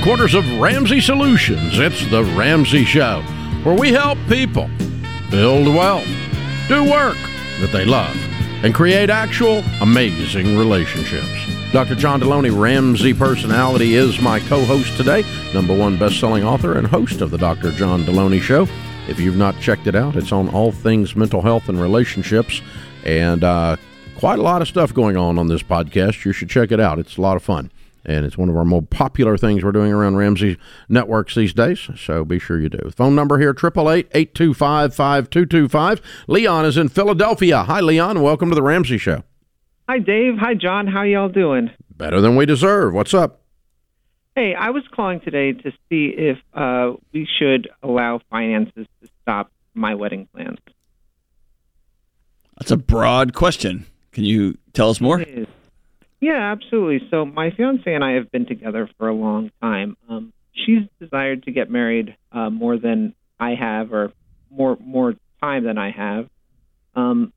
headquarters of Ramsey Solutions, it's The Ramsey Show, where we help people build wealth, do work that they love, and create actual amazing relationships. Dr. John Delony, Ramsey personality, is my co host today, number one best selling author and host of The Dr. John Delony Show. If you've not checked it out, it's on all things mental health and relationships, and uh, quite a lot of stuff going on on this podcast. You should check it out, it's a lot of fun and it's one of our more popular things we're doing around Ramsey Networks these days. So be sure you do. Phone number here: triple eight eight two five five two two five. Leon is in Philadelphia. Hi, Leon. Welcome to the Ramsey Show. Hi, Dave. Hi, John. How y'all doing? Better than we deserve. What's up? Hey, I was calling today to see if uh, we should allow finances to stop my wedding plans. That's a broad question. Can you tell us more? Yeah, absolutely. So my fiance and I have been together for a long time. Um, she's desired to get married uh, more than I have, or more more time than I have. Um,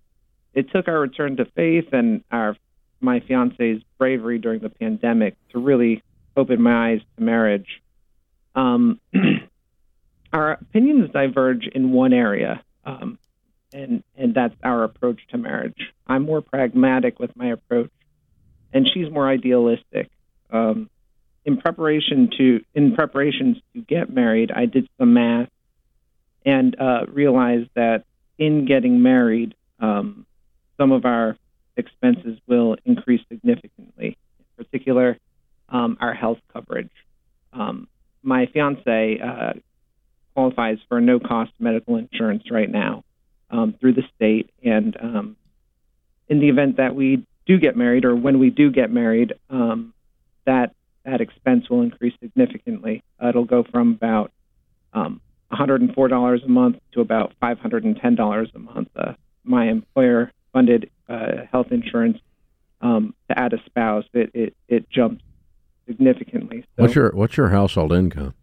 it took our return to faith and our my fiance's bravery during the pandemic to really open my eyes to marriage. Um, our opinions diverge in one area, um, and and that's our approach to marriage. I'm more pragmatic with my approach and she's more idealistic. Um, in preparation to in preparations to get married, I did some math and uh, realized that in getting married, um, some of our expenses will increase significantly. In particular, um, our health coverage. Um, my fiance uh, qualifies for no cost medical insurance right now um, through the state, and um, in the event that we do get married or when we do get married, um, that that expense will increase significantly. Uh, it'll go from about um, $104 a month to about $510 a month. Uh, my employer funded uh, health insurance um, to add a spouse. It it, it jumps significantly. So, what's your what's your household income?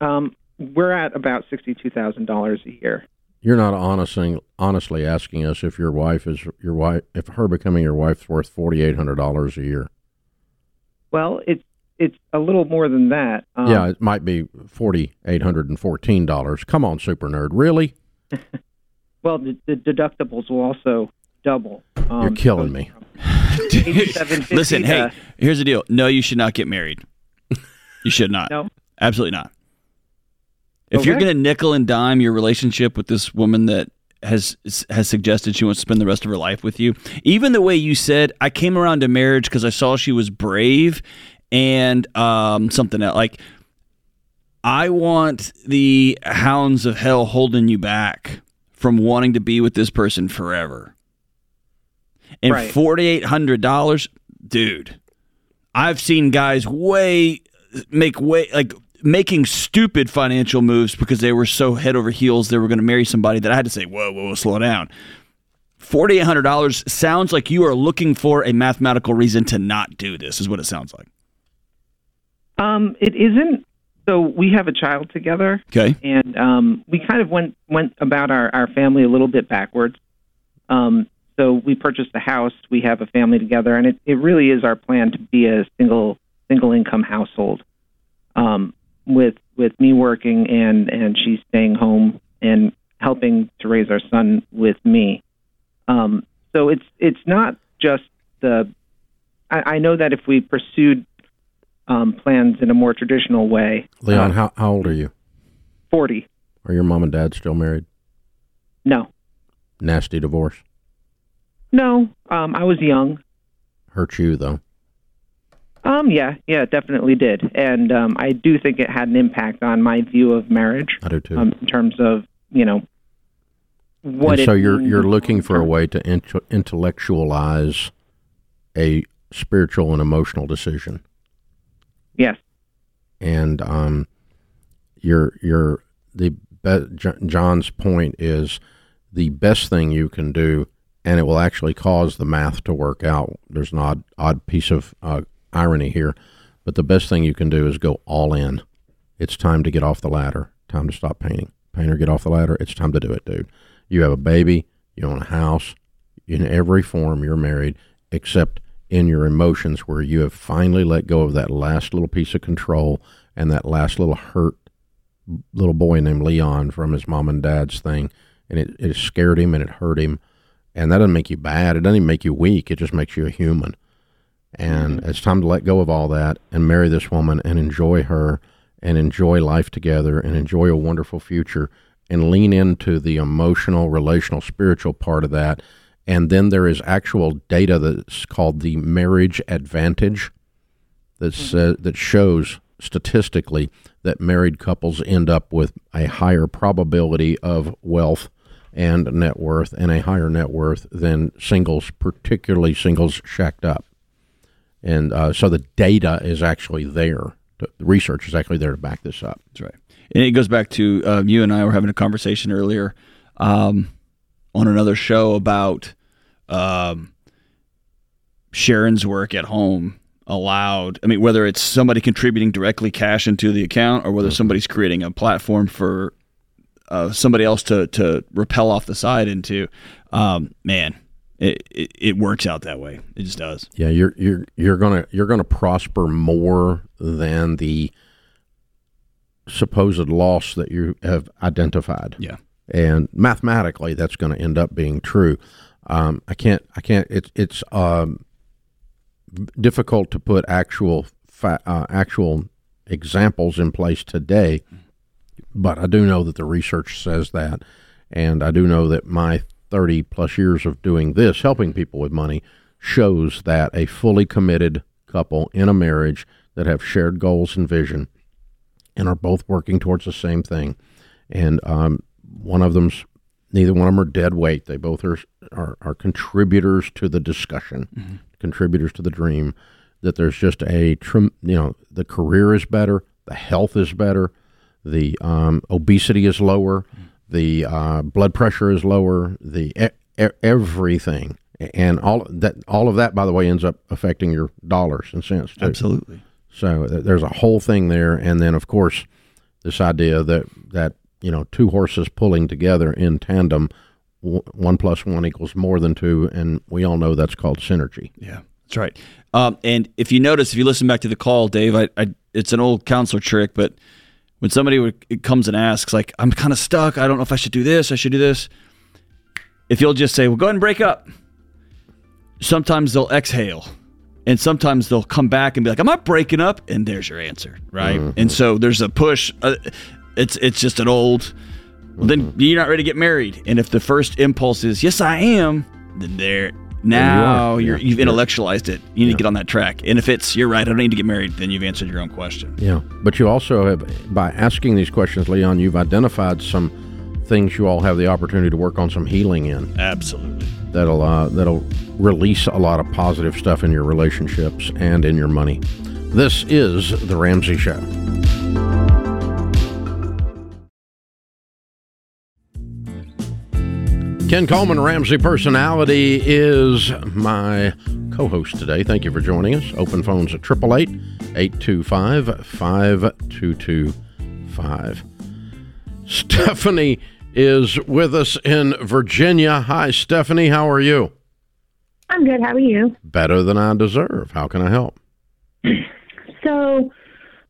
Um, we're at about sixty two thousand dollars a year. You're not honestly honestly asking us if your wife is your wife if her becoming your wife's worth forty eight hundred dollars a year. Well, it's it's a little more than that. Um, yeah, it might be forty eight hundred and fourteen dollars. Come on, super nerd, really? well, the, the, deductibles will also double. Um, You're killing me. Listen, hey, here's the deal. No, you should not get married. You should not. no, absolutely not. If okay. you're going to nickel and dime your relationship with this woman that has has suggested she wants to spend the rest of her life with you, even the way you said, I came around to marriage because I saw she was brave and um, something else. Like, I want the hounds of hell holding you back from wanting to be with this person forever. And right. forty eight hundred dollars, dude. I've seen guys way make way like making stupid financial moves because they were so head over heels they were going to marry somebody that I had to say, whoa, whoa, whoa slow down. $4,800 sounds like you are looking for a mathematical reason to not do this, is what it sounds like. Um, it isn't. So we have a child together. Okay. And um, we kind of went went about our, our family a little bit backwards. Um, so we purchased a house. We have a family together, and it, it really is our plan to be a single single income household. Um, with with me working and and she's staying home and helping to raise our son with me. Um, so it's it's not just the. I, I know that if we pursued um, plans in a more traditional way, Leon, uh, how how old are you? Forty. Are your mom and dad still married? No. Nasty divorce. No, um, I was young. Hurt you though. Um, yeah, yeah, it definitely did, and um, I do think it had an impact on my view of marriage. I do too. Um, in terms of you know what. And so you're you're looking for a way to intellectualize a spiritual and emotional decision. Yes. And um, your your the be- John's point is the best thing you can do, and it will actually cause the math to work out. There's an odd odd piece of uh, irony here, but the best thing you can do is go all in. It's time to get off the ladder. Time to stop painting. Painter, get off the ladder. It's time to do it, dude. You have a baby. You own a house. In every form, you're married, except in your emotions where you have finally let go of that last little piece of control and that last little hurt little boy named Leon from his mom and dad's thing, and it, it scared him and it hurt him. And that doesn't make you bad. It doesn't even make you weak. It just makes you a human. And mm-hmm. it's time to let go of all that and marry this woman and enjoy her and enjoy life together and enjoy a wonderful future and lean into the emotional, relational, spiritual part of that. And then there is actual data that's called the marriage advantage that's, uh, that shows statistically that married couples end up with a higher probability of wealth and net worth and a higher net worth than singles, particularly singles shacked up. And uh, so the data is actually there. The research is actually there to back this up. That's right. And it goes back to uh, you and I were having a conversation earlier um, on another show about um, Sharon's work at home allowed i mean whether it's somebody contributing directly cash into the account or whether mm-hmm. somebody's creating a platform for uh, somebody else to to repel off the side into um, man it, it, it works out that way. It just does. Yeah you're you're you're gonna you're gonna prosper more than the supposed loss that you have identified. Yeah. And mathematically that's going to end up being true. Um, i can't i can't it's it's um, difficult to put actual fa- uh, actual examples in place today, but I do know that the research says that, and I do know that my 30 plus years of doing this, helping people with money, shows that a fully committed couple in a marriage that have shared goals and vision and are both working towards the same thing, and um, one of them's neither one of them are dead weight. They both are are, are contributors to the discussion. Mm-hmm contributors to the dream. That there's just a trim, you know the career is better, the health is better, the um, obesity is lower, the uh, blood pressure is lower, the e- everything, and all that all of that by the way ends up affecting your dollars and cents too. Absolutely. So there's a whole thing there, and then of course this idea that that you know two horses pulling together in tandem one plus one equals more than two, and we all know that's called synergy. Yeah, that's right. Um, and if you notice, if you listen back to the call, Dave, I, I, it's an old counselor trick, but when somebody would, comes and asks, like, I'm kind of stuck, I don't know if I should do this, I should do this. If you'll just say, well, go ahead and break up. Sometimes they'll exhale and sometimes they'll come back and be like, "I'm not breaking up," and there's your answer, right? Mm-hmm. And so there's a push. Uh, it's it's just an old well, then mm-hmm. you're not ready to get married. And if the first impulse is, yes, I am, then there, now you are you've intellectualized it. You need yeah. to get on that track. And if it's, you're right, I don't need to get married, then you've answered your own question. Yeah. But you also have, by asking these questions, Leon, you've identified some things you all have the opportunity to work on some healing in. Absolutely. That'll, uh, that'll release a lot of positive stuff in your relationships and in your money. This is The Ramsey Show. Ken Coleman, Ramsey Personality, is my co host today. Thank you for joining us. Open phones at 888 825 5225. Stephanie is with us in Virginia. Hi, Stephanie. How are you? I'm good. How are you? Better than I deserve. How can I help? So,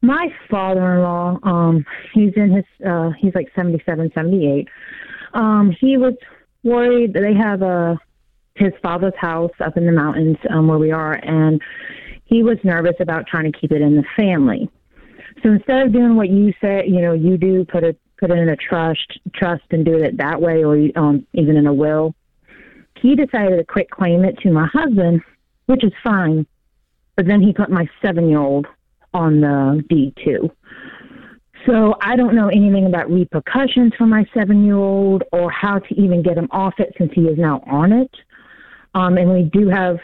my father-in-law, um, he's in his, uh, he's like 77, 78. Um, he was worried. They have a his father's house up in the mountains um, where we are, and he was nervous about trying to keep it in the family. So instead of doing what you say, you know, you do put it put it in a trust trust and do it that way, or um, even in a will. He decided to quit claim it to my husband, which is fine. But then he put my seven year old on the deed too. So I don't know anything about repercussions for my seven year old or how to even get him off it since he is now on it. Um, and we do have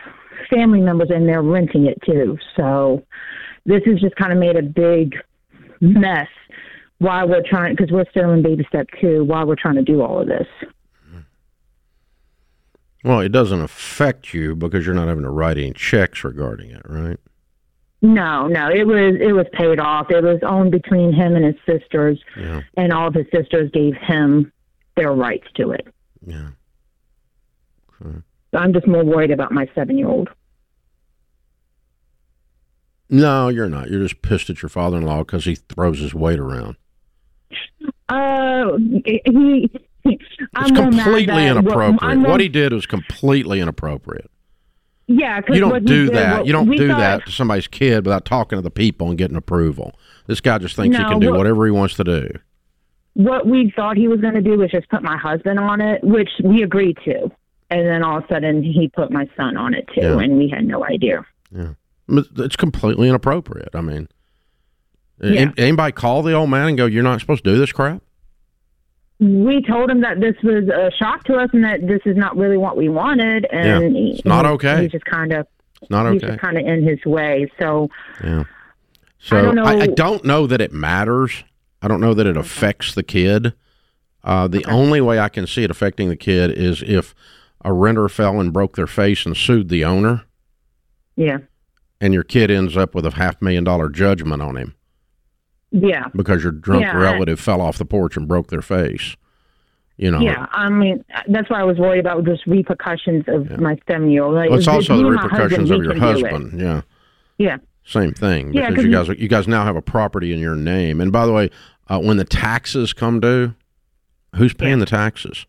family members in there renting it too. So this has just kind of made a big mess while we're trying, because we're still in baby step two, while we're trying to do all of this. Well, it doesn't affect you because you're not having to write any checks regarding it, right? No, no, it was it was paid off. It was owned between him and his sisters, yeah. and all of his sisters gave him their rights to it. Yeah. Okay. So I'm just more worried about my seven year old. No, you're not. You're just pissed at your father-in-law because he throws his weight around. Uh, he. It's completely inappropriate. What, he did was completely inappropriate. Yeah, you don't do did, that. you don't do thought, that to somebody's kid without talking to the people and getting approval. This guy just thinks no, he can do what, whatever he wants to do. What we thought he was going to do was just put my husband on it, which we agreed to, and then all of a sudden he put my son on it too, yeah. and we had no idea. Yeah, it's completely inappropriate. I mean, yeah. anybody call the old man and go, "You're not supposed to do this crap." We told him that this was a shock to us and that this is not really what we wanted and yeah. it's not okay. he's just kind of it's not okay. he's just kind of in his way. So yeah. So I don't, know, I, I don't know that it matters. I don't know that it affects the kid. Uh, the okay. only way i can see it affecting the kid is if a renter fell and broke their face and sued the owner. Yeah. And your kid ends up with a half million dollar judgment on him yeah. Because your drunk yeah, relative I, fell off the porch and broke their face. You know. Yeah, I mean that's why I was worried about just repercussions of yeah. my old. Like, well, it's also the repercussions husband, of your husband. Yeah. Yeah. Same thing because yeah, you guys you guys now have a property in your name. And by the way, uh, when the taxes come due, who's paying yeah. the taxes?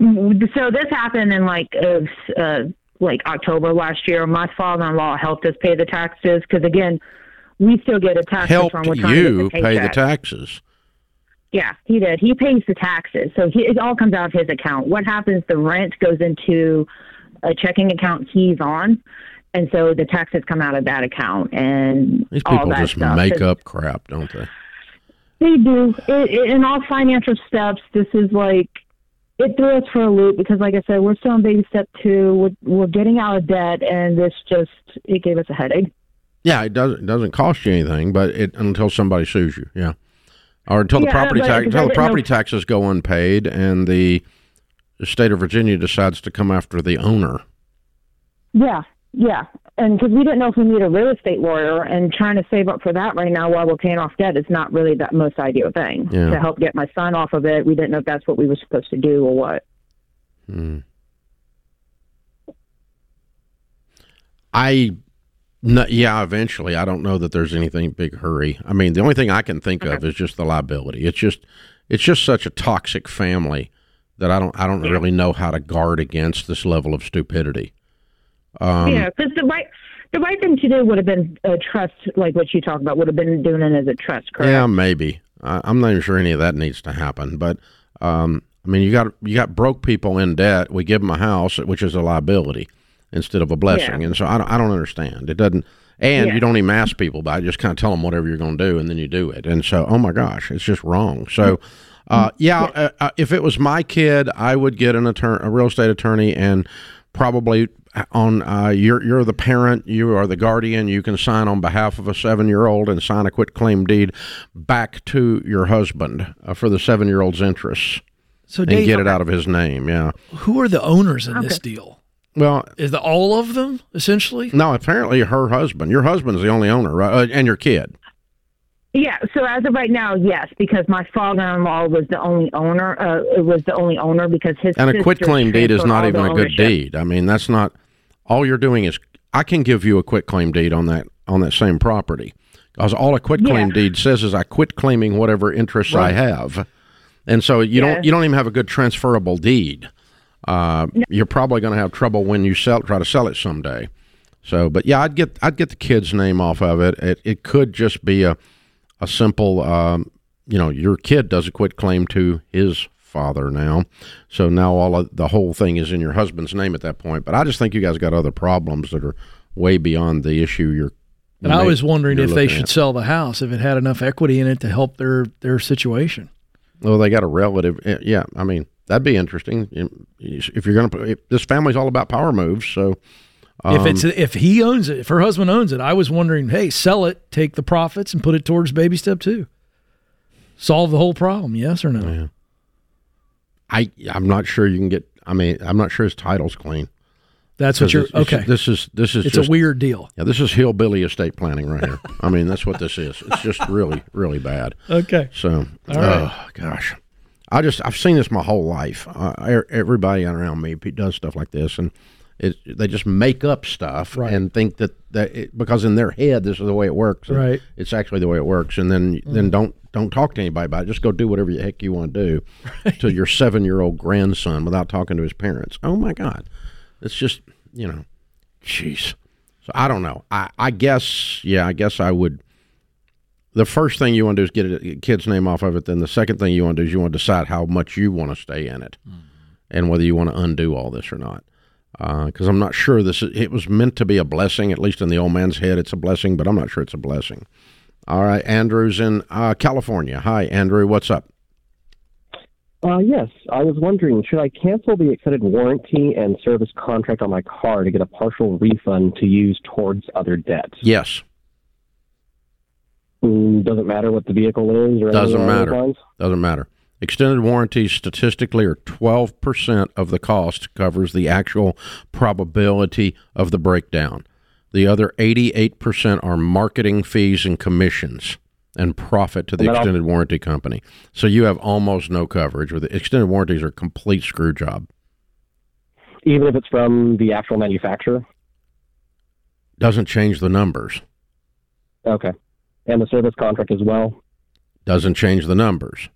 So this happened in like uh, uh, like October last year. My father-in-law helped us pay the taxes because again, we still get a tax helped return. you pay the taxes. Yeah, he did. He pays the taxes, so he, it all comes out of his account. What happens? The rent goes into a checking account he's on, and so the taxes come out of that account. And these people just stuff. make up crap, don't they? They do. It, it, in all financial steps, this is like it threw us for a loop because, like I said, we're still in baby step two. We're, we're getting out of debt, and this just it gave us a headache. Yeah, it doesn't it doesn't cost you anything, but it until somebody sues you. Yeah, or until the yeah, property tax until the property taxes go unpaid and the, the state of Virginia decides to come after the owner. Yeah, yeah, and because we didn't know if we need a real estate lawyer, and trying to save up for that right now while we're paying off debt is not really that most ideal thing. Yeah. To help get my son off of it, we didn't know if that's what we were supposed to do or what. Hmm. I no, yeah, eventually. I don't know that there's anything big hurry. I mean, the only thing I can think okay. of is just the liability. It's just it's just such a toxic family that I don't I don't yeah. really know how to guard against this level of stupidity. Um, yeah, because the right the right thing to do would have been a trust, like what you talked about, would have been doing it as a trust. Correct? Yeah, maybe. I, am not even sure any of that needs to happen, but. Um, I mean, you got you got broke people in debt. We give them a house, which is a liability instead of a blessing. Yeah. And so I don't, I don't understand. It doesn't, and yeah. you don't even ask people about it. Just kind of tell them whatever you're going to do, and then you do it. And so, oh my gosh, it's just wrong. So, uh, yeah, uh, uh, if it was my kid, I would get an attorney, a real estate attorney, and probably on uh, you're you're the parent, you are the guardian. You can sign on behalf of a seven year old and sign a quit claim deed back to your husband uh, for the seven year old's interests. So Dave, and get it out of his name. Yeah. Who are the owners in okay. this deal? Well, is the all of them essentially? No, apparently her husband. Your husband's the only owner, right? Uh, and your kid. Yeah. So as of right now, yes, because my father-in-law was the only owner. Uh, it was the only owner because his and a quit claim deed is not even a good deed. I mean, that's not all you're doing is I can give you a quit claim deed on that on that same property because all a quit claim yeah. deed says is I quit claiming whatever interests right. I have, and so you don't you don't even have a good transferable deed uh, no. you're probably going to have trouble when you sell try to sell it someday. So, but yeah, I'd get I'd get the kid's name off of it. It it could just be a a simple, um, you know, your kid does a quit claim to his father now, so now all of, the whole thing is in your husband's name at that point. But I just think you guys got other problems that are way beyond the issue you're. And I was wondering if they should at. sell the house if it had enough equity in it to help their their situation. Well, they got a relative. Eh, yeah, I mean, That'd be interesting. If you're going to, this family's all about power moves, so. Um, if it's if he owns it, if her husband owns it, I was wondering, hey, sell it, take the profits, and put it towards baby step two. Solve the whole problem, yes or no? Yeah. I I'm not sure you can get. I mean, I'm not sure his title's clean. That's what you're. okay. this is this is. It's just, a weird deal. Yeah, this is hillbilly estate planning right here. I mean, that's what this is. It's just really really bad. Okay. So, oh gosh. I just I've seen this my whole life. Uh, everybody around me does stuff like this, and It, they just make up stuff Right. and think that, that it, because in their head this is the way it works. Right. It's actually the way it works, and then then don't don't talk to anybody about it. Just go do whatever the heck you want to do to your seven year old grandson without talking to his parents. Oh my God, it's just you know, jeez. So I don't know. I I guess yeah. I guess I would. The first thing you want to do is get a kid's name off of it. Then the second thing you want to do is you want to decide how much you want to stay in it, and whether you want to undo all this or not. Because I'm not sure this. Is, it was meant to be a blessing, at least in the old man's head. It's a blessing, but I'm not sure it's a blessing. All right, Andrew's in uh, California. Hi, Andrew. What's up? Uh, yes, I was wondering, should I cancel the extended warranty and service contract on my car to get a partial refund to use towards other debts? Yes, Mm, doesn't matter what the vehicle is or Doesn't matter. lines? doesn't matter. Extended warranties statistically are 12% of the cost covers the actual probability of the breakdown. The other 88% are marketing fees and commissions and profit to the And that al- extended warranty company. So you have almost no coverage. With the extended warranties are a complete screw job. Even if it's from the actual manufacturer? Doesn't change the numbers. Okay. And the service contract as well? Doesn't change the numbers.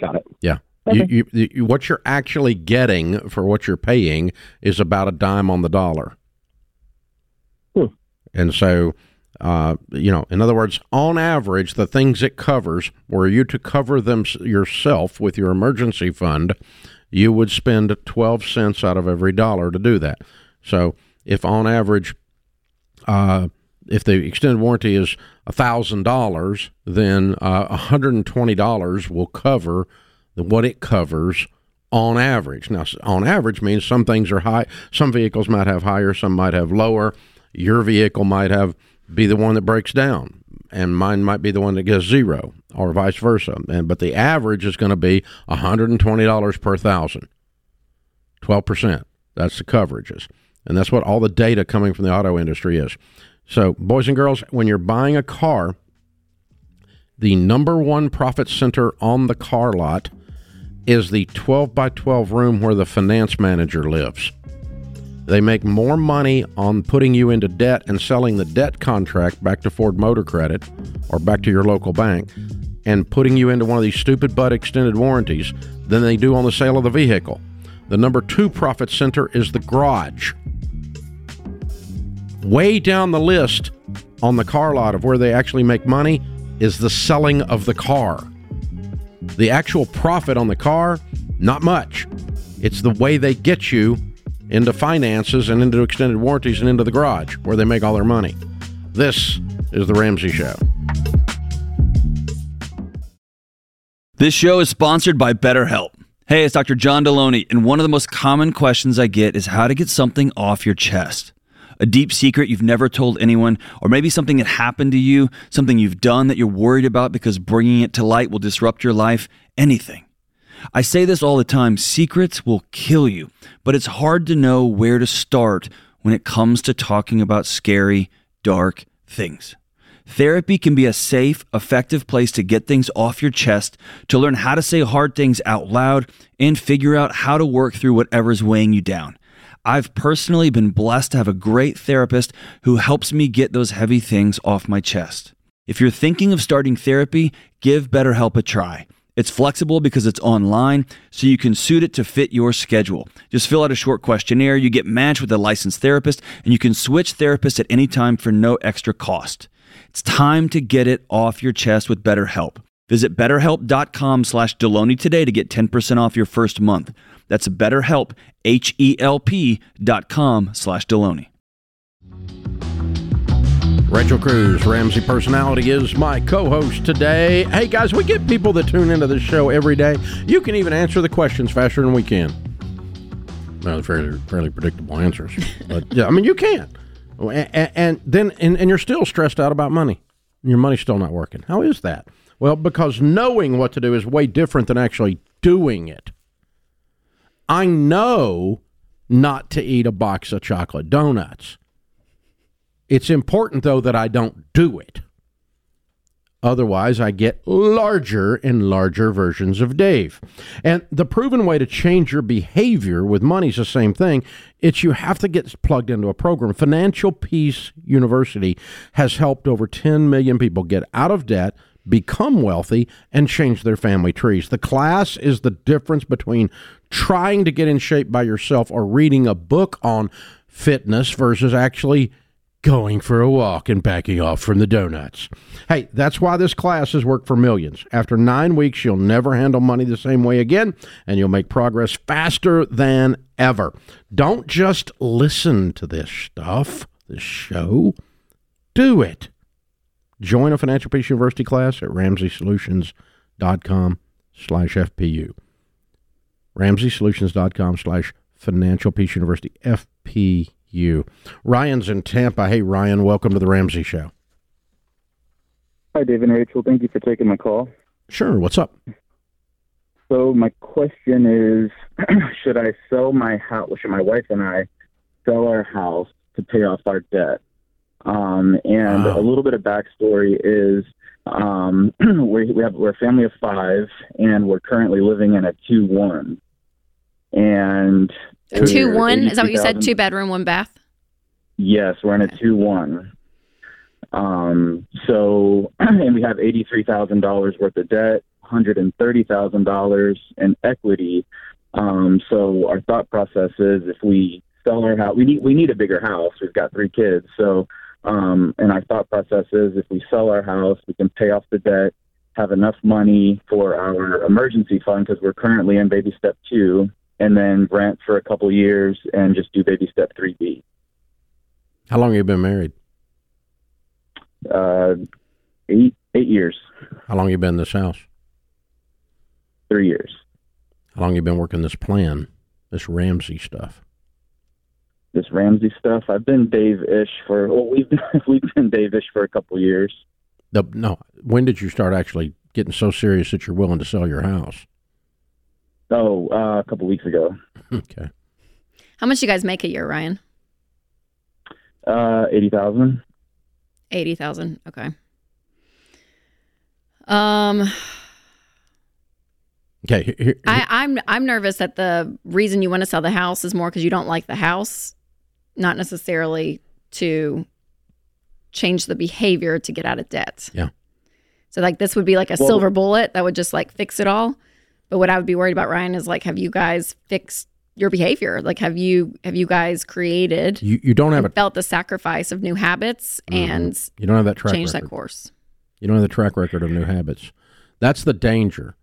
Got it. Yeah. Okay. You, you, you, what you're actually getting for what you're paying is about a dime on the dollar. Hmm. And so, uh, you know, in other words, on average, the things it covers, were you to cover them yourself with your emergency fund, you would spend 12 cents out of every dollar to do that. So, if on average, uh, if the extended warranty is $1,000, then uh, $120 will cover the, what it covers on average. Now, on average means some things are high, some vehicles might have higher, some might have lower. Your vehicle might have be the one that breaks down, and mine might be the one that gets zero, or vice versa. And but the average is going to be $120 per thousand. 12%. That's the coverages. And that's what all the data coming from the auto industry is. So, boys and girls, when you're buying a car, the number one profit center on the car lot is the 12 by 12 room where the finance manager lives. They make more money on putting you into debt and selling the debt contract back to Ford Motor Credit or back to your local bank and putting you into one of these stupid butt extended warranties than they do on the sale of the vehicle. The number two profit center is the garage. Way down the list on the car lot of where they actually make money is the selling of the car. The actual profit on the car, not much. It's the way they get you into finances and into extended warranties and into the garage where they make all their money. This is The Ramsey Show. This show is sponsored by BetterHelp. Hey, it's Dr. John Delony, and one of the most common questions I get is how to get something off your chest. A deep secret you've never told anyone, or maybe something that happened to you, something you've done that you're worried about because bringing it to light will disrupt your life, anything. I say this all the time secrets will kill you, but it's hard to know where to start when it comes to talking about scary, dark things. Therapy can be a safe, effective place to get things off your chest, to learn how to say hard things out loud, and figure out how to work through whatever's weighing you down. I've personally been blessed to have a great therapist who helps me get those heavy things off my chest. If you're thinking of starting therapy, give BetterHelp a try. It's flexible because it's online, so you can suit it to fit your schedule. Just fill out a short questionnaire, you get matched with a licensed therapist, and you can switch therapists at any time for no extra cost. It's time to get it off your chest with BetterHelp. Visit betterhelp.com slash Delony today to get 10% off your first month. That's betterhelp, H-E-L-P dot com slash Delony. Rachel Cruz, Ramsey Personality, is my co host today. Hey guys, we get people that tune into this show every day. You can even answer the questions faster than we can. Well, fairly, fairly predictable answers. But yeah, I mean, you can. And, and then, and, and you're still stressed out about money. Your money's still not working. How is that? Well, because knowing what to do is way different than actually doing it. I know not to eat a box of chocolate donuts. It's important, though, that I don't do it. Otherwise, I get larger and larger versions of Dave. And the proven way to change your behavior with money is the same thing. It's you have to get plugged into a program. Financial Peace University has helped over 10 million people get out of debt, become wealthy, and change their family trees. The class is the difference between trying to get in shape by yourself or reading a book on fitness versus actually going for a walk and backing off from the donuts. Hey, that's why this class has worked for millions. After nine weeks, you'll never handle money the same way again, and you'll make progress faster than ever. Don't just listen to this stuff, this show. Do it. Join a Financial Peace University class at RamseySolutions.com slash FPU. RamseySolutions.com slash Financial Peace University FPU. Ryan's in Tampa. Hey, Ryan, welcome to the Ramsey Show. Hi, Dave and Rachel. Thank you for taking my call. Sure. What's up? So, my question is Should I sell my house? Should my wife and I sell our house to pay off our debt? Um, and wow. a little bit of backstory is um, we, we have, we're a family of five, and we're currently living in a 2 1. And a two one is that what you said? Two bedroom, one bath. Yes, we're in a two one. Um, so, and we have eighty three thousand dollars worth of debt, hundred and thirty thousand dollars in equity. Um, so our thought process is if we sell our house, we need we need a bigger house. We've got three kids, so um, and our thought process is if we sell our house, we can pay off the debt, have enough money for our emergency fund because we're currently in baby step two, and then rent for a couple years and just do baby step 3B. How long have you been married? Uh, eight eight years. How long have you been in this house? Three years. How long have you been working this plan, this Ramsey stuff? This Ramsey stuff. I've been Dave-ish for well, we've been, we've been Dave-ish for a couple years. The, no, when did you start actually getting so serious that you're willing to sell your house? Oh, uh, a couple weeks ago. Okay. How much you guys make a year, Ryan? Uh, eighty thousand. Eighty thousand. Okay. Um. Okay. Here, here. I, I'm I'm nervous that the reason you want to sell the house is more because you don't like the house, not necessarily to change the behavior to get out of debt. Yeah. So like this would be like a well, silver bullet that would just like fix it all. But what I would be worried about, Ryan, is like, have you guys fixed your behavior? Like, have you have you guys created? You you don't have a, felt the sacrifice of new habits mm-hmm. and you don't have that track change record. that course. You don't have the track record of new habits. That's the danger.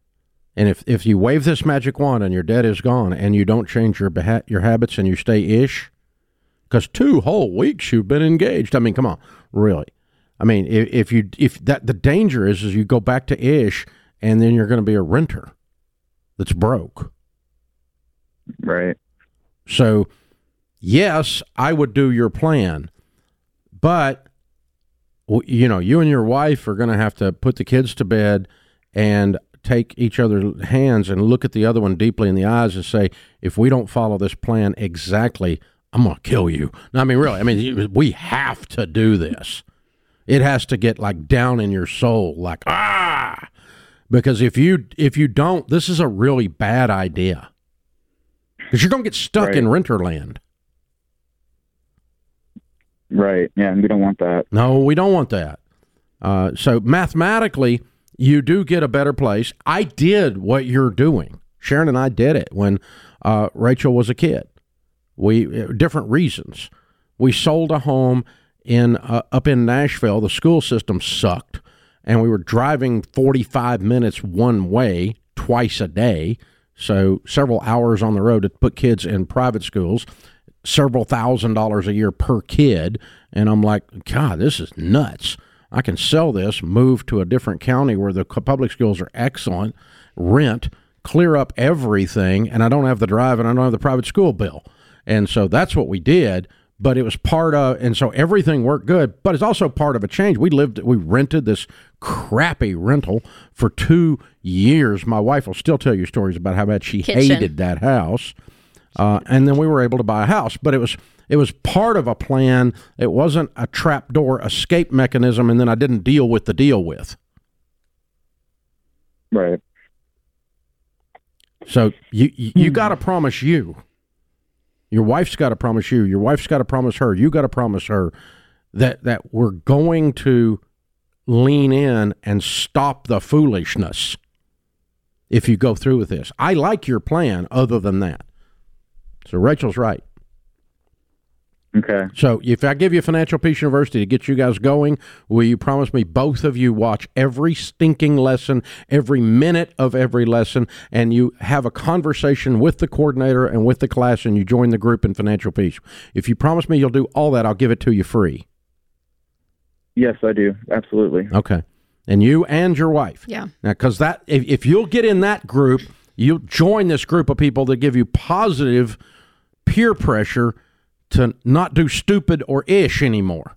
And if if you wave this magic wand and your debt is gone and you don't change your beha- your habits and you stay ish, because two whole weeks you've been engaged. I mean, come on, really. I mean, if, if you if that the danger is is you go back to ish and then you're going to be a renter that's broke. Right. So, yes, I would do your plan, but you know, you and your wife are going to have to put the kids to bed and take each other's hands and look at the other one deeply in the eyes and say, if we don't follow this plan exactly, I'm going to kill you. No, I mean, really, I mean, we have to do this. It has to get like down in your soul, like, ah, because if you if you don't, this is a really bad idea. Because you're going to get stuck right. in renter land. Right. Yeah, and we don't want that. No, we don't want that. Uh, so mathematically, you do get a better place. I did what you're doing. Sharon and I did it when uh, Rachel was a kid. We uh, different reasons. We sold a home in uh, up in Nashville. The school system sucked and we were driving 45 minutes one way twice a day. So several hours on the road to put kids in private schools, several thousand dollars a year per kid. And I'm like, God, this is nuts. I can sell this, move to a different county where the public schools are excellent, rent, clear up everything, and I don't have the drive and I don't have the private school bill. And so that's what we did but it was part of and so everything worked good but it's also part of a change we lived we rented this crappy rental for two years my wife will still tell you stories about how bad she Kitchen. hated that house uh, and then we were able to buy a house but it was it was part of a plan it wasn't a trapdoor escape mechanism and then i didn't deal with the deal with Right. So you you, you got to promise you. Your wife's got to promise you. Your wife's got to promise her. You got to promise her that that we're going to lean in and stop the foolishness. If you go through with this, I like your plan. Other than that, so Rachel's right. Okay. So if I give you Financial Peace University to get you guys going, will you promise me both of you watch every stinking lesson, every minute of every lesson, and you have a conversation with the coordinator and with the class and you join the group in Financial Peace? If you promise me you'll do all that, I'll give it to you free. Yes, I do. Absolutely. Okay. And you and your wife. Yeah. Now, because that, if, if you'll get in that group, you'll join this group of people that give you positive peer pressure to not do stupid or ish anymore.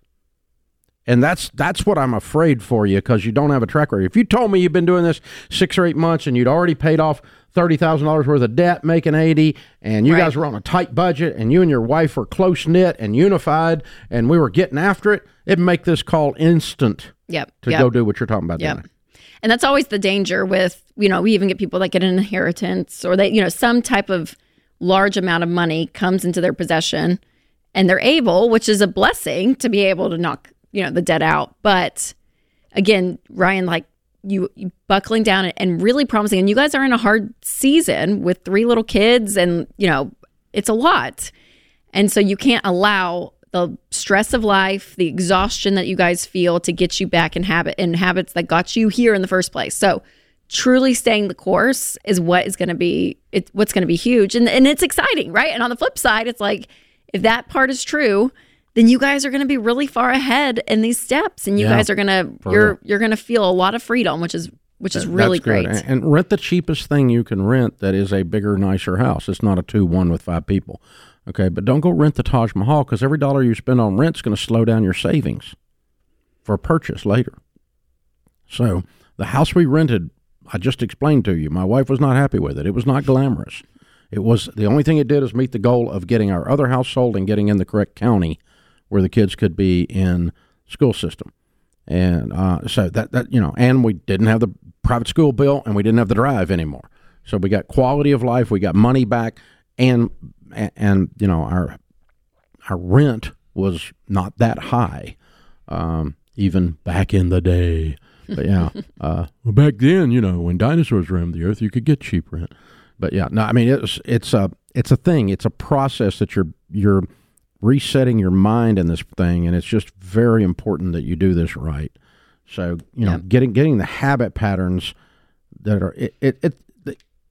And that's that's what I'm afraid for you because you don't have a track record. If you told me you've been doing this six or eight months and you'd already paid off thirty thousand dollars worth of debt, making eighty, and you Right. guys were on a tight budget, and you and your wife were close knit and unified, and we were getting after it, it'd make this call instant Yep. to yep. go do what you're talking about Yep. doing. And that's always the danger with, you know, we even get people that get an inheritance or they, you know, some type of large amount of money comes into their possession and they're able, which is a blessing to be able to knock, you know, the debt out. But again, Ryan, like you, you buckling down and really promising, and you guys are in a hard season with three little kids and, you know, it's a lot. And so you can't allow the stress of life, the exhaustion that you guys feel to get you back in habit in habits that got you here in the first place. So truly staying the course is what is going to be it's what's going to be huge and and it's exciting, right? And on the flip side, it's like if that part is true, then you guys are going to be really far ahead in these steps and you Yeah, guys are going to you're real. you're going to feel a lot of freedom, which is which is really good. great. And, and rent the cheapest thing you can rent that is a bigger, nicer house. It's not a two one with five people. Okay, but don't go rent the Taj Mahal because every dollar you spend on rent is going to slow down your savings for a purchase later. So the house we rented, I just explained to you. My wife was not happy with it. It was not glamorous. It was the only thing it did is meet the goal of getting our other house sold and getting in the correct county where the kids could be in school system. And uh, so that that you know, and we didn't have the private school bill, and we didn't have the drive anymore. So we got quality of life, we got money back, and and, and you know our our rent was not that high, um, even back in the day. But yeah, uh, well, back then, you know, when dinosaurs roamed the earth, you could get cheap rent. But yeah, no, I mean it's it's a it's a thing. It's a process that you're you're resetting your mind in this thing, and it's just very important that you do this right. So you know, Yeah. getting getting the habit patterns that are it it. it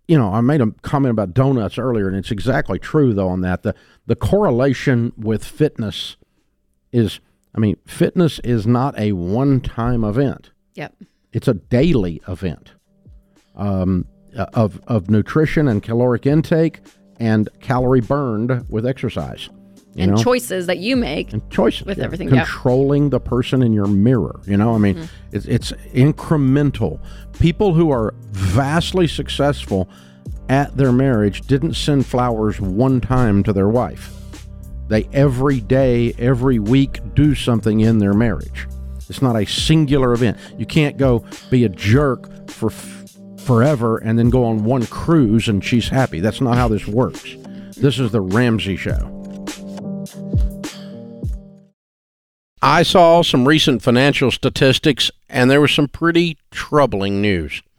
you know, I made a comment about donuts earlier, and it's exactly true though on that. The the correlation with fitness is, I mean, fitness is not a one time event Yep. it's a daily event um, of of nutrition and caloric intake and calorie burned with exercise. You And know? choices that you make. and choices with yeah. everything, yeah. controlling the person in your mirror you know i mean Mm-hmm. it's, it's incremental people who are vastly successful at their marriage didn't send flowers one time to their wife they every day every week do something in their marriage it's not a singular event you can't go be a jerk for f- forever and then go on one cruise and she's happy. That's not how this works. This is the ramsey show. I saw some recent financial statistics, and there was some pretty troubling news.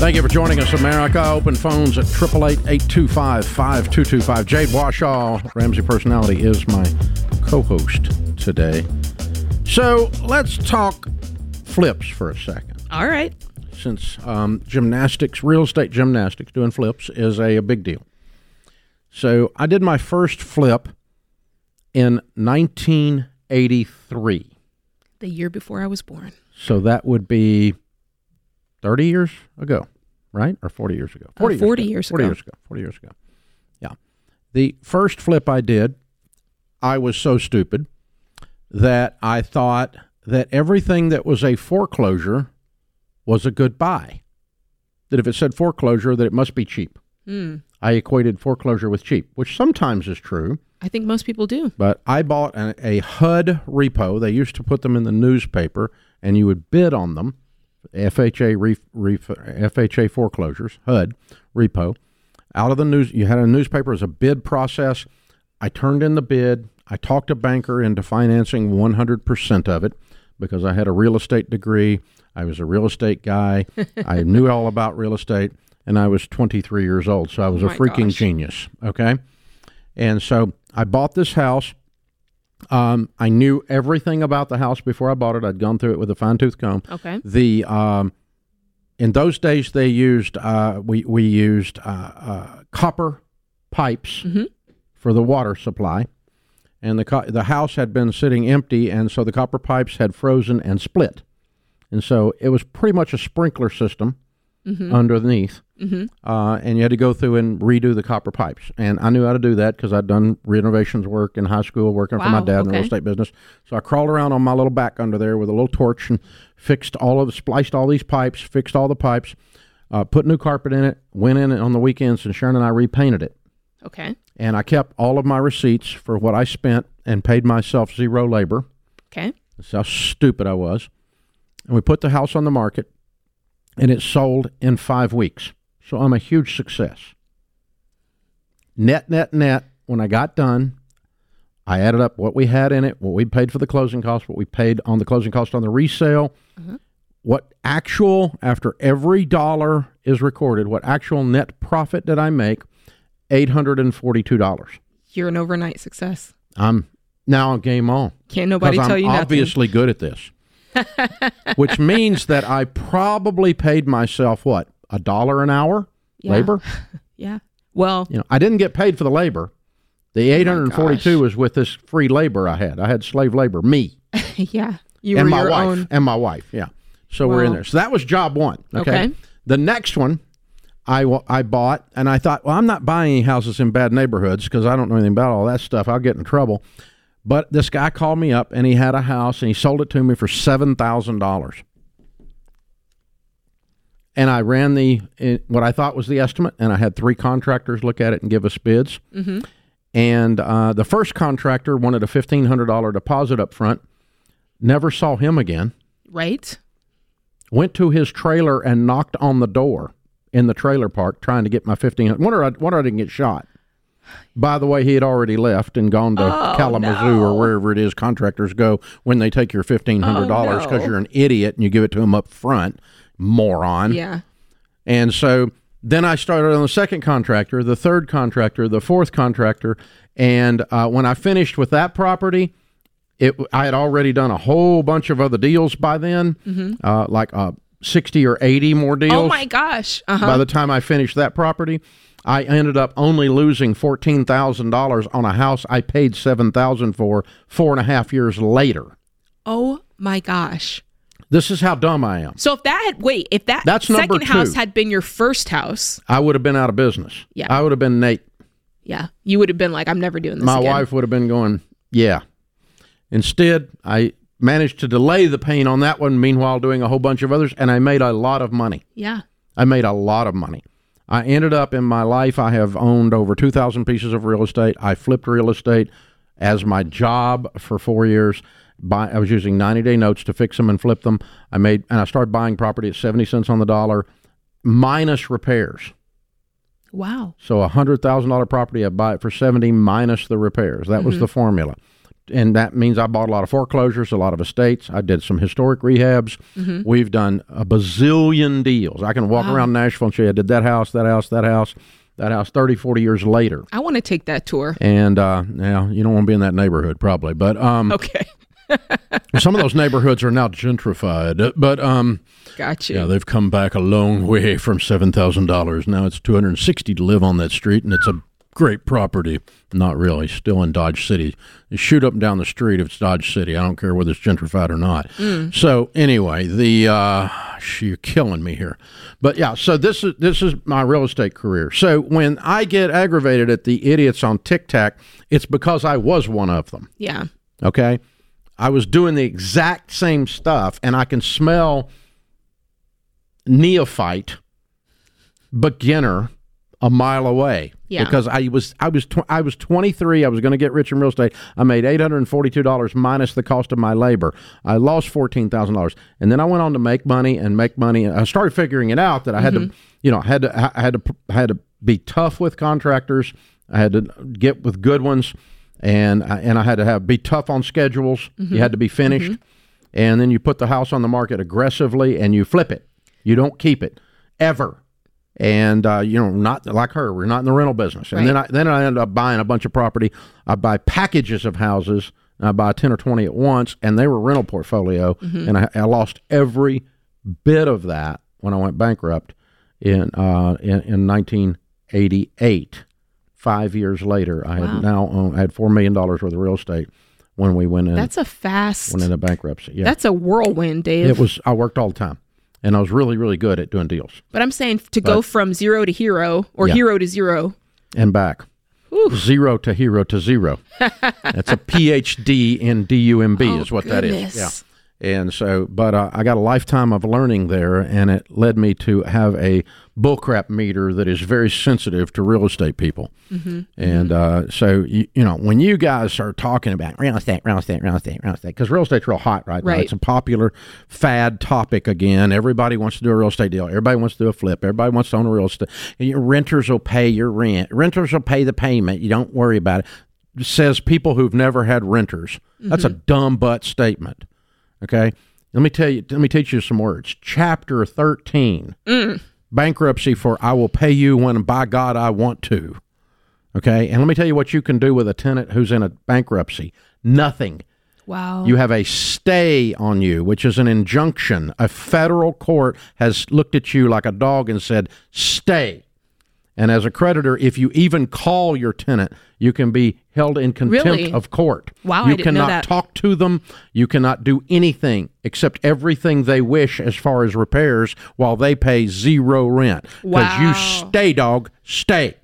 Thank you for joining us, America. Open phones at 888-825-5225. Jade Warshaw, Ramsey Personality, is my co-host today. So let's talk flips for a second. All right. Since um, gymnastics, real estate gymnastics, doing flips is a, a big deal. So I did my first flip in 1983. The year before I was born. So that would be 30 years ago, right? Or 40 years ago? 40, uh, 40 years, ago. 40 years ago. 40 years ago. Yeah. The first flip I did, I was so stupid that I thought that everything that was a foreclosure was a good buy. That if it said foreclosure, that it must be cheap. Mm. I equated foreclosure with cheap, which sometimes is true. I think most people do. But I bought a, a HUD repo. They used to put them in the newspaper, and you would bid on them. FHA ref, ref, FHA foreclosures, HUD repo. Out of the news, you had a newspaper as a bid process. I turned in the bid. I talked a banker into financing 100% of it because I had a real estate degree. I was a real estate guy. I knew all about real estate, and I was 23 years old, so I was oh a freaking gosh. genius. Okay, and so I bought this house. Um, I knew everything about the house before I bought it. I'd gone through it with a fine tooth comb. Okay. The um, in those days they used uh, we we used uh, uh, copper pipes Mhm. for the water supply, and the co- the house had been sitting empty, and so the copper pipes had frozen and split, and so it was pretty much a sprinkler system Mhm. underneath Mhm. uh, and you had to go through and redo the copper pipes. And I knew how to do that because I'd done renovations work in high school, working for my Wow, dad in the real estate business. So I crawled around on my little back under there with a little torch and fixed all of the, spliced all these pipes, fixed all the pipes, uh, put new carpet in it, went in it on the weekends, and Sharon and I repainted it. Okay. And I kept all of my receipts for what I spent and paid myself zero labor. Okay. That's how stupid I was. And we put the house on the market, and it sold in five weeks. So I'm a huge success. Net, net, net. When I got done, I added up what we had in it, what we paid for the closing cost, what we paid on the closing cost on the resale, mm-hmm. what actual, after every dollar is recorded, what actual net profit did I make? $842. You're an overnight success. I'm now a game on. Can't nobody tell you. I'm you nothing. obviously good at this. Which means that I probably paid myself what a dollar an hour Yeah. labor. Yeah. Well, You know, I didn't get paid for the labor. The oh eight hundred and forty-two was with this free labor I had. I had slave labor, me yeah. You and were my wife, own. and my wife. Yeah, so we're in there. So that was job one. Okay. Okay. The next one, I I bought, and I thought, well, I'm not buying any houses in bad neighborhoods because I don't know anything about all that stuff. I'll get in trouble. But this guy called me up, and he had a house, and he sold it to me for seven thousand dollars. And I ran the what I thought was the estimate, and I had three contractors look at it and give us bids. Mm-hmm. And uh, the first contractor wanted a fifteen hundred dollar deposit up front. Never saw him again. Right. Went to his trailer and knocked on the door in the trailer park, trying to get my fifteen hundred. Wonder I wonder I didn't get shot. By the way, he had already left and gone to Oh, Kalamazoo or wherever it is contractors go when they take your fifteen hundred dollars because no. you're an idiot and you give it to them up front, moron. Yeah. And so then I started on the second contractor, the third contractor, the fourth contractor, and uh, when I finished with that property, it I had already done a whole bunch of other deals by then, uh, like uh, sixty or eighty more deals. Mm-hmm. Oh my gosh. Uh By the time I finished that property, I ended up only losing fourteen thousand dollars on a house I paid seven thousand for four and a half years later. Oh my gosh. This is how dumb I am. So if that had wait, if that That's second house had been your first house, I would have been out of business. Yeah. I would have been Nate. yeah, you would have been like, I'm never doing this. my again. wife would have been going, yeah. Instead, I managed to delay the pain on that one, meanwhile, doing a whole bunch of others, and I made a lot of money. Yeah. I made a lot of money. I ended up in my life, I have owned over 2,000 pieces of real estate. I flipped real estate as my job for four years. Buy, I was using 90 day notes to fix them and flip them. I made, and I started buying property at 70 cents on the dollar minus repairs. Wow. So a hundred thousand dollar property, I buy it for seventy minus the repairs. That was the formula. and that means I bought a lot of foreclosures, a lot of estates. I did some historic rehabs. Mm-hmm. We've done a bazillion deals. I can walk around Nashville and you I did that house, that house, that house, that house 30, 40 years later. I want to take that tour. And uh, now you don't want to be in that neighborhood, probably. But um, Okay. some of those neighborhoods are now gentrified. But um, Got you. yeah, they've come back a long way from seven thousand dollars. Now it's two hundred and sixty to live on that street, and it's a great property. Not really, still in Dodge City. You shoot up and down the street, if it's Dodge City. I don't care whether it's gentrified or not. So anyway, the uh, you're killing me here, but yeah. So this is this is my real estate career. So when I get aggravated at the idiots on TikTok, it's because I was one of them. yeah. Okay. I was doing the exact same stuff, and I can smell neophyte, beginner a mile away. Yeah. Because I was I was tw- I was 23. I was going to get rich in real estate. I made 842 dollars minus the cost of my labor. I lost fourteen thousand dollars, and then I went on to make money and make money. And I started figuring it out that I had to, mm-hmm. you know, I had to I had to I had to be tough with contractors. I had to get with good ones, and I, and I had to have be tough on schedules. You had to be finished, and then you put the house on the market aggressively, and you flip it. You don't keep it ever. And uh, you know, not like her, we're not in the rental business. And then I then I end up buying a bunch of property. I buy packages of houses. And I buy ten or twenty at once, and they were rental portfolio. And I, I lost every bit of that when I went bankrupt in uh, in, in 1988. Five years later, I had now owned, I had four million dollars worth of real estate when we went in That's a fast. went into bankruptcy. Yeah, That's a whirlwind, Dave. it was. I worked all the time, and I was really really good at doing deals but I'm saying to go from zero to hero or Yeah. hero to zero. and back. Zero to hero to zero. That's a PhD in DUMB Oh, is what that is. Yeah. And so, but uh, I got a lifetime of learning there, and it led me to have a bullcrap meter that is very sensitive to real estate people. Mm-hmm. And uh, so, you, you know, when you guys are talking about real estate, real estate, real estate, real estate, because real estate's real hot right, now. It's a popular fad topic again. Everybody wants to do a real estate deal. Everybody wants to do a flip. Everybody wants to own a real estate. Renters will pay your rent. Renters will pay the payment. You don't worry about it. Says people who've never had renters. That's a dumb butt statement. Okay. Let me tell you. Let me teach you some words. Chapter thirteen. Bankruptcy for I will pay you when by God I want to. Okay. And let me tell you what you can do with a tenant who's in a bankruptcy. Nothing. Wow. You have a stay on you, which is an injunction. A federal court has looked at you like a dog and said, stay. And as a creditor, if you even call your tenant, you can be held in contempt Really? of court. Wow, You I didn't know cannot that. talk to them. You cannot do anything except everything they wish as far as repairs while they pay zero rent. Because you stay, dog, stay.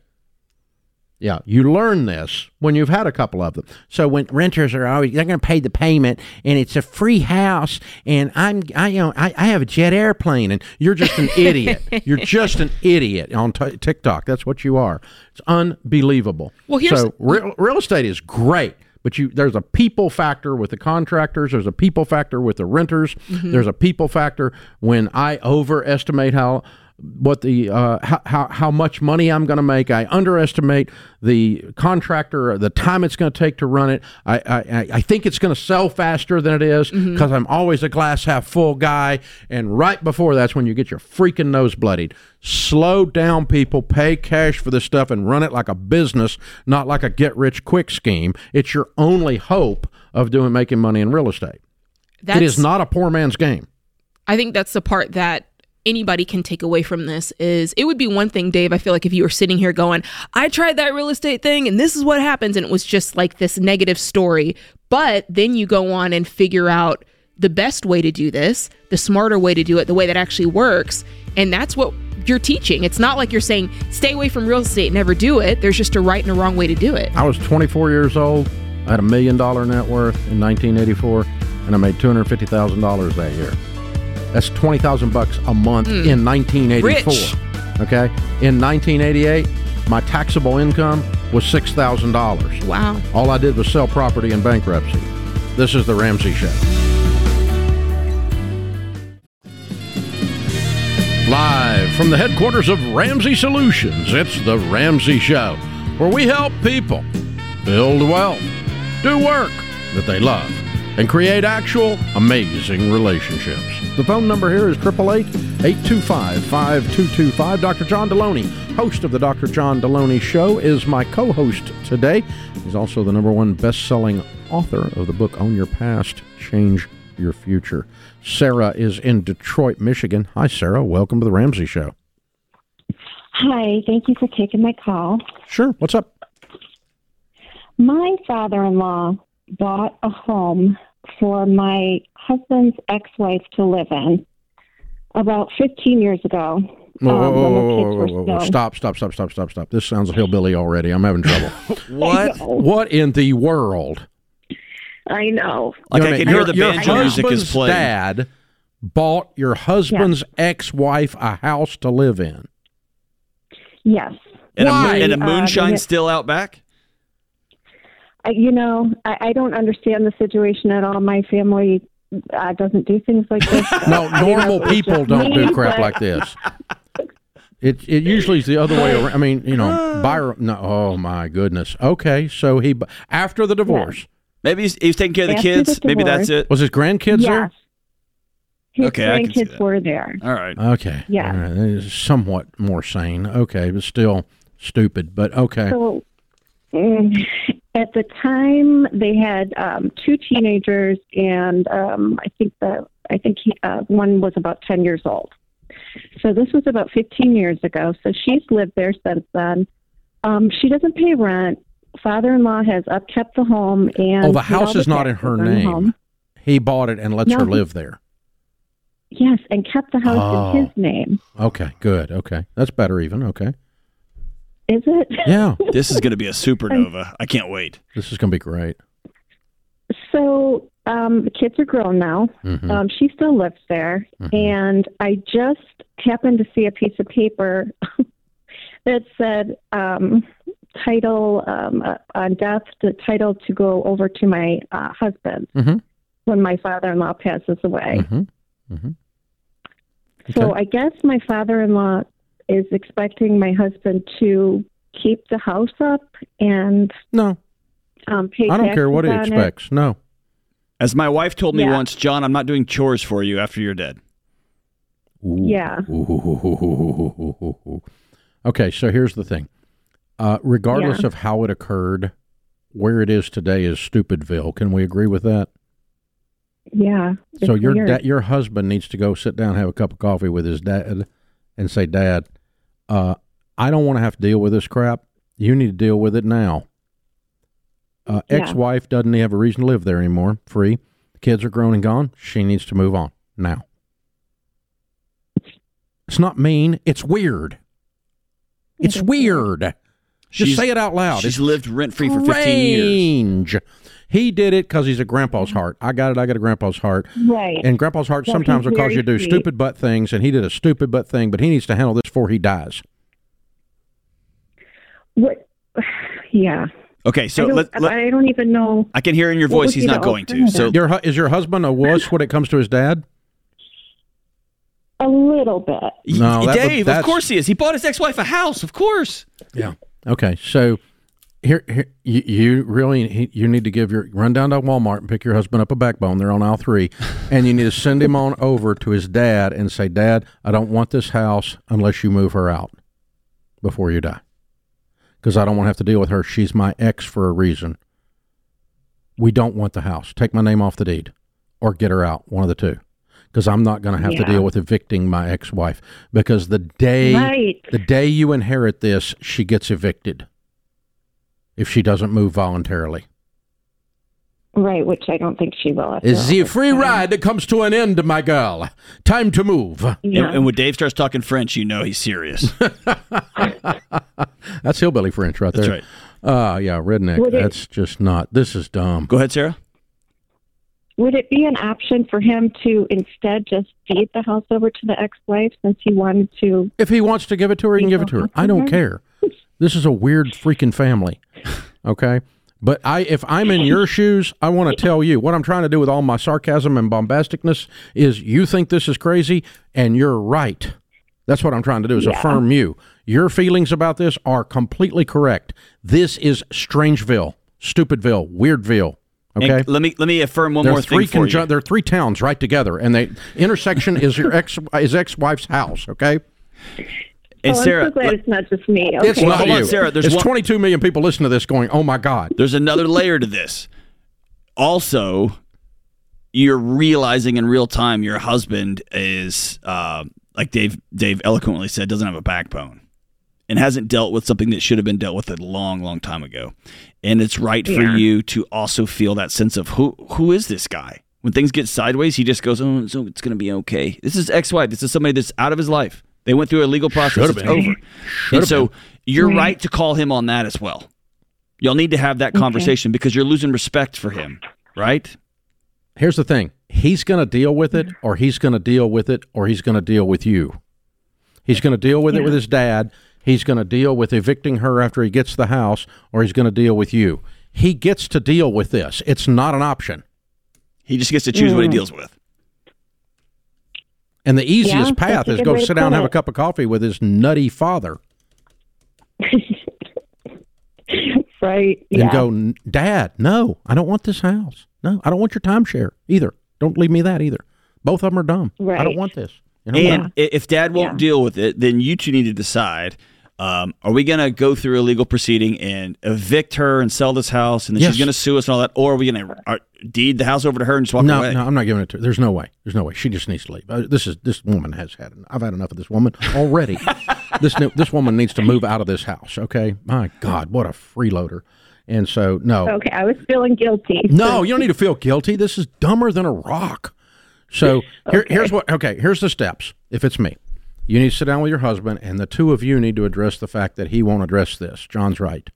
Yeah, you learn this when you've had a couple of them. So when renters are always they're going to pay the payment, and it's a free house, and I'm I you know I, I have a jet airplane, and you're just an idiot. You're just an idiot on t- TikTok. That's what you are. It's unbelievable. Well, here's- so real, real estate is great. But you, there's a people factor with the contractors. There's a people factor with the renters. Mm-hmm. There's a people factor when I overestimate how what the uh, how, how how much money I'm going to make. I underestimate the contractor, the time it's going to take to run it. I I, I think it's going to sell faster than it is because Mm-hmm. I'm always a glass half full guy. And right before that's when you get your freaking nose bloodied. Slow down, people. Pay cash for this stuff and run it like a business, not like a get rich quick scheme. It's your only hope of doing making money in real estate. That's, it is not a poor man's game. I think that's the part that anybody can take away from this is it would be one thing, Dave. I feel like if you were sitting here going, I tried that real estate thing and this is what happens, and it was just like this negative story. But then you go on and figure out the best way to do this, the smarter way to do it, the way that actually works. And that's what you're teaching. It's not like you're saying, stay away from real estate, never do it. There's just a right and a wrong way to do it. I was 24 years old. I had a million dollar net worth in 1984, and I made $250,000 that year. That's 20,000 bucks a month hmm. in 1984. Okay? In 1988, my taxable income was $6,000. Wow. All I did was sell property in bankruptcy. This is the Ramsey Show. Live from the headquarters of Ramsey Solutions, it's the Ramsey Show, where we help people build wealth, do work that they love and create actual amazing relationships. The phone number here is 888 825 5225. Dr. John Delony, host of the Dr. John Delony Show, is my co host today. He's also the number one best selling author of the book Own Your Past, Change Your Future. Sarah is in Detroit, Michigan. Hi, Sarah. Welcome to the Ramsey Show. Hi, thank you for taking my call. Sure. What's up? My father in law bought a home for my husband's ex wife to live in about 15 years ago. Whoa, um, whoa, whoa, whoa, whoa, whoa. Stop, stop, stop, stop, stop, stop. This sounds hillbilly already. I'm having trouble. What? what in the world? I know. Like You know I what can hear Your- the your banjo music is husband's playing. dad bought your husband's ex-wife a house to live in. Yes. And a, Why? moon- and a Uh, moonshine yeah. still out back? I, you know, I, I don't understand the situation at all. My family uh, doesn't do things like this. No, I know normal people don't do crap but- like this. It it usually is the other way around. I mean, you know, Byron. No, oh my goodness. Okay, so he after the divorce Maybe he's, he's taking care of the After kids. the Maybe that's it. was his grandkids Yes. His Okay, I can grandkids were there. All right. Okay. Yeah. All right. That is somewhat more sane. Okay, but still stupid. But okay. So at the time, they had um, two teenagers, and um, I think the I think he, uh, one was about ten years old. So this was about fifteen years ago. So she's lived there since then. Um, she doesn't pay rent. Father-in-law has upkept the home, and Oh, the house is not in her name. home. He bought it and lets No, her live there. Yes, and kept the house Oh. in his name. Okay, good. Okay, that's better. Even okay. Is it? Yeah, This is going to be a supernova. I can't wait. this is gonna be great. So um, the kids are grown now. Mhm. Um, she still lives there, Mhm. and I just happened to see a piece of paper that said um, title um, uh, on death, the title to go over to my uh, husband Mhm. when my father-in-law passes away. Mhm. Mhm. So Okay. I guess my father-in-law is expecting my husband to keep the house up and No, um, pay. I don't care what he taxes on it. expects. No. As my wife told me Yeah. once, John, I'm not doing chores for you after you're dead. Ooh. Yeah. Ooh. Okay, so here's the thing. Uh, regardless Yeah. of how it occurred, where it is today is Stupidville. Can we agree with that? Yeah. so your weird. da- your husband needs to go sit down, have a cup of coffee with his dad, and say, "Dad, uh, I don't want to have to deal with this crap. You need to deal with it now." Uh, Yeah. Ex-wife doesn't have a reason to live there anymore. Free. The kids are grown and gone. She needs to move on now. It's not mean. It's weird. It's weird. Just She's- say it out loud. She's It's lived rent free for 15 years. strange. He did it because he's a grandpa's heart. I got it. I got a grandpa's heart. Right. And grandpa's heart Well, sometimes will cause you to do sweet. stupid butt things, and he did a stupid butt thing, but he needs to handle this before he dies. What? Yeah. Okay, so I, don't, let, let, I don't even know. I can hear in your voice he's not going to. So? Your is your husband a wuss when it comes to his dad? A little bit. No, that would- Dave, of course he is. He bought his ex-wife a house, of course. Yeah. Okay, so here, here you, you really you need to give your run down to Walmart and pick your husband up a backbone. They're on aisle three, and you need to send him on over to his dad and say, "Dad, I don't want this house unless you move her out before you die, because I don't want to have to deal with her. She's my ex for a reason. We don't want the house. Take my name off the deed, or get her out. One of the two." Because I'm not going to have to deal with evicting my ex-wife. Because the day Right. the day you inherit this, she gets evicted if she doesn't move voluntarily. Right, which I don't think she will. after Is all the free time. ride that comes to an end, my girl? Time to move. Yeah. And, and when Dave starts talking French, you know he's serious. That's hillbilly French right That's there. right. Uh, yeah, redneck. Would it- That's just not. This is dumb. Go ahead, Sarah. Would it be an option for him to instead just deed the house over to the ex-wife since he wanted to? If he wants to give it to her, he can give it to her. I don't care. This is a weird freaking family. Okay? But I if I'm in your shoes, I want to tell you what I'm trying to do with all my sarcasm and bombasticness is you think this is crazy and you're right. That's what I'm trying to do is Yeah. affirm you. Your feelings about this are completely correct. This is Strangeville, Stupidville, Weirdville. Okay. And let me let me affirm one there more are three thing for conjun- you. There are three towns right together, and the intersection is your ex is ex wife's house. Okay. And oh, Sarah, I'm so glad let- it's not just me. Okay. It's not hold on. Sarah, there's it's one- 22 million people listening to this going, "Oh my God." There's another layer to this. Also, you're realizing in real time your husband is uh, like Dave Dave eloquently said doesn't have a backbone and hasn't dealt with something that should have been dealt with a long long time ago. And it's right for you to also feel that sense of who who is this guy? When things get sideways, he just goes, "Oh, so it's going to be okay." This is ex-wife. This is somebody that's out of his life. They went through a legal process. Should've It's been. over. Should've and so been. you're Right. right to call him on that as well. Y'all need to have that conversation because you're losing respect for him, right? Here's the thing: he's going to deal with it, or he's going to deal with it, or he's going to deal with you. He's going to deal with it with his dad. He's going to deal with evicting her after he gets the house, or he's going to deal with you. He gets to deal with this. It's not an option. He just gets to choose what he deals with. And the easiest Yeah, path is go sit down and put have a cup of coffee with his nutty father right. and Yeah. go, Dad, no, I don't want this house. No, I don't want your timeshare either. Don't leave me that either. Both of them are dumb. Right. I don't want this. You know, And i if dad won't Yeah. deal with it, then you two need to decide um, are we going to go through a legal proceeding and evict her and sell this house and then Yes. she's going to sue us and all that? Or are we going to deed the house over to her and just walk no, away? no, I'm not giving it to her. There's no way. There's no way. She just needs to leave. Uh, this is this woman has had. I've had enough of this woman already. this new- this woman needs to move out of this house. Okay, my God, what a freeloader. And so no, Okay, I was feeling guilty. no, you don't need to feel guilty. This is dumber than a rock. So here, here's what. Okay, here's the steps. If it's me, you need to sit down with your husband, and the two of you need to address the fact that he won't address this. John's right,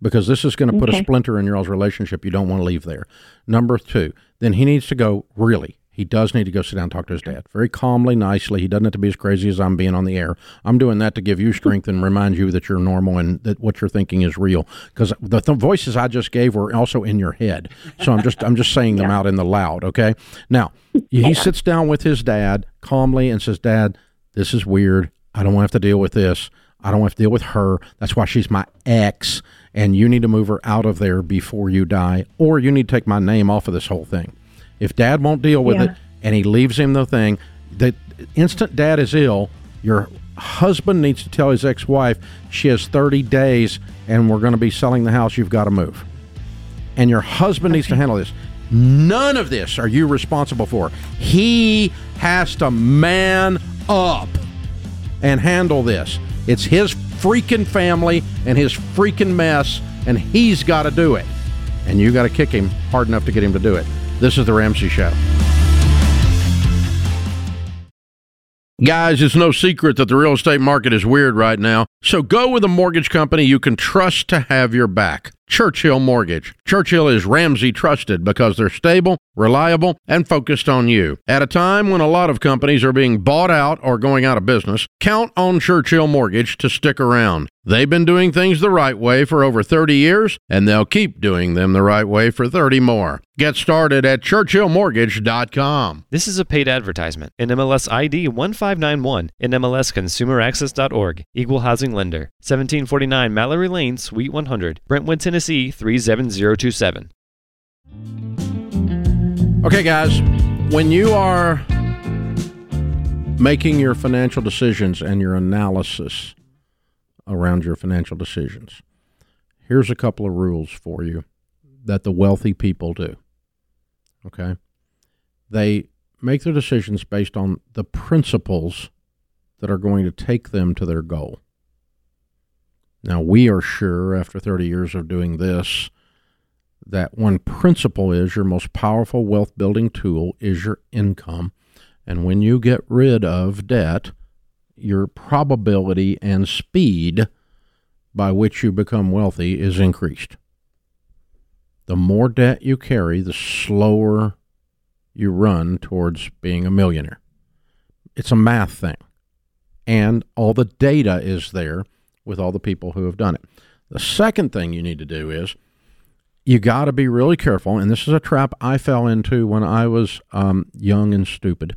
because this is going to put a splinter in your all's relationship. You don't want to leave there. Number two, then he needs to go. Really, he does need to go sit down and talk to his dad very calmly, nicely. He doesn't have to be as crazy as I'm being on the air. I'm doing that to give you strength and remind you that you're normal and that what you're thinking is real. Because the, the voices I just gave were also in your head. So I'm just I'm just saying them out in the loud. Okay. Now he sits down with his dad calmly and says, "Dad, this is weird. I don't want to have to deal with this. I don't want to have to deal with her. That's why she's my ex, and you need to move her out of there before you die, or you need to take my name off of this whole thing." If dad won't deal with Yeah. it and he leaves him the thing, the instant dad is ill, your husband needs to tell his ex wife she has 30 days and we're going to be selling the house. You've got to move. And your husband needs to handle this. None of this are you responsible for. He has to man up and handle this. It's his freaking family and his freaking mess, and he's got to do it. And you got to kick him hard enough to get him to do it. This is The Ramsey Show. Guys, it's no secret that the real estate market is weird right now. So go with a mortgage company you can trust to have your back. Churchill Mortgage. Churchill is Ramsey trusted because they're stable, reliable, and focused on you. At a time when a lot of companies are being bought out or going out of business, count on Churchill Mortgage to stick around. They've been doing things the right way for over 30 years, and they'll keep doing them the right way for 30 more. Get started at churchillmortgage.com. This is a paid advertisement. NMLS ID 1591. NMLSConsumerAccess.org. Equal Housing Lender. 1749 Mallory Lane, Suite 100. Brentwood, Tennessee 37027. Okay, guys, when you are making your financial decisions and your analysis around your financial decisions, here's a couple of rules for you that the wealthy people do. Okay? They make their decisions based on the principles that are going to take them to their goal. Now, we are sure after 30 years of doing this that one principle is your most powerful wealth building tool is your income. And when you get rid of debt, your probability and speed by which you become wealthy is increased. The more debt you carry, the slower you run towards being a millionaire. It's a math thing. And all the data is there with all the people who have done it. The second thing you need to do is you got to be really careful. And this is a trap I fell into when I was um, young and stupid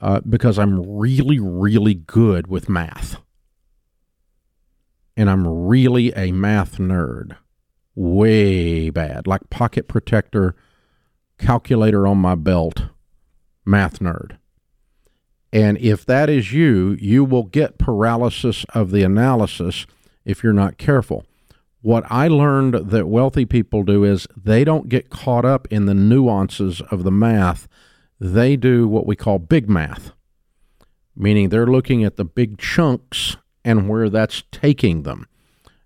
uh, because I'm really, really good with math. And I'm really a math nerd. way bad, like pocket protector, calculator on my belt, math nerd. And if that is you, you will get paralysis of the analysis if you're not careful. What I learned that wealthy people do is they don't get caught up in the nuances of the math. They do what we call big math, meaning they're looking at the big chunks and where that's taking them.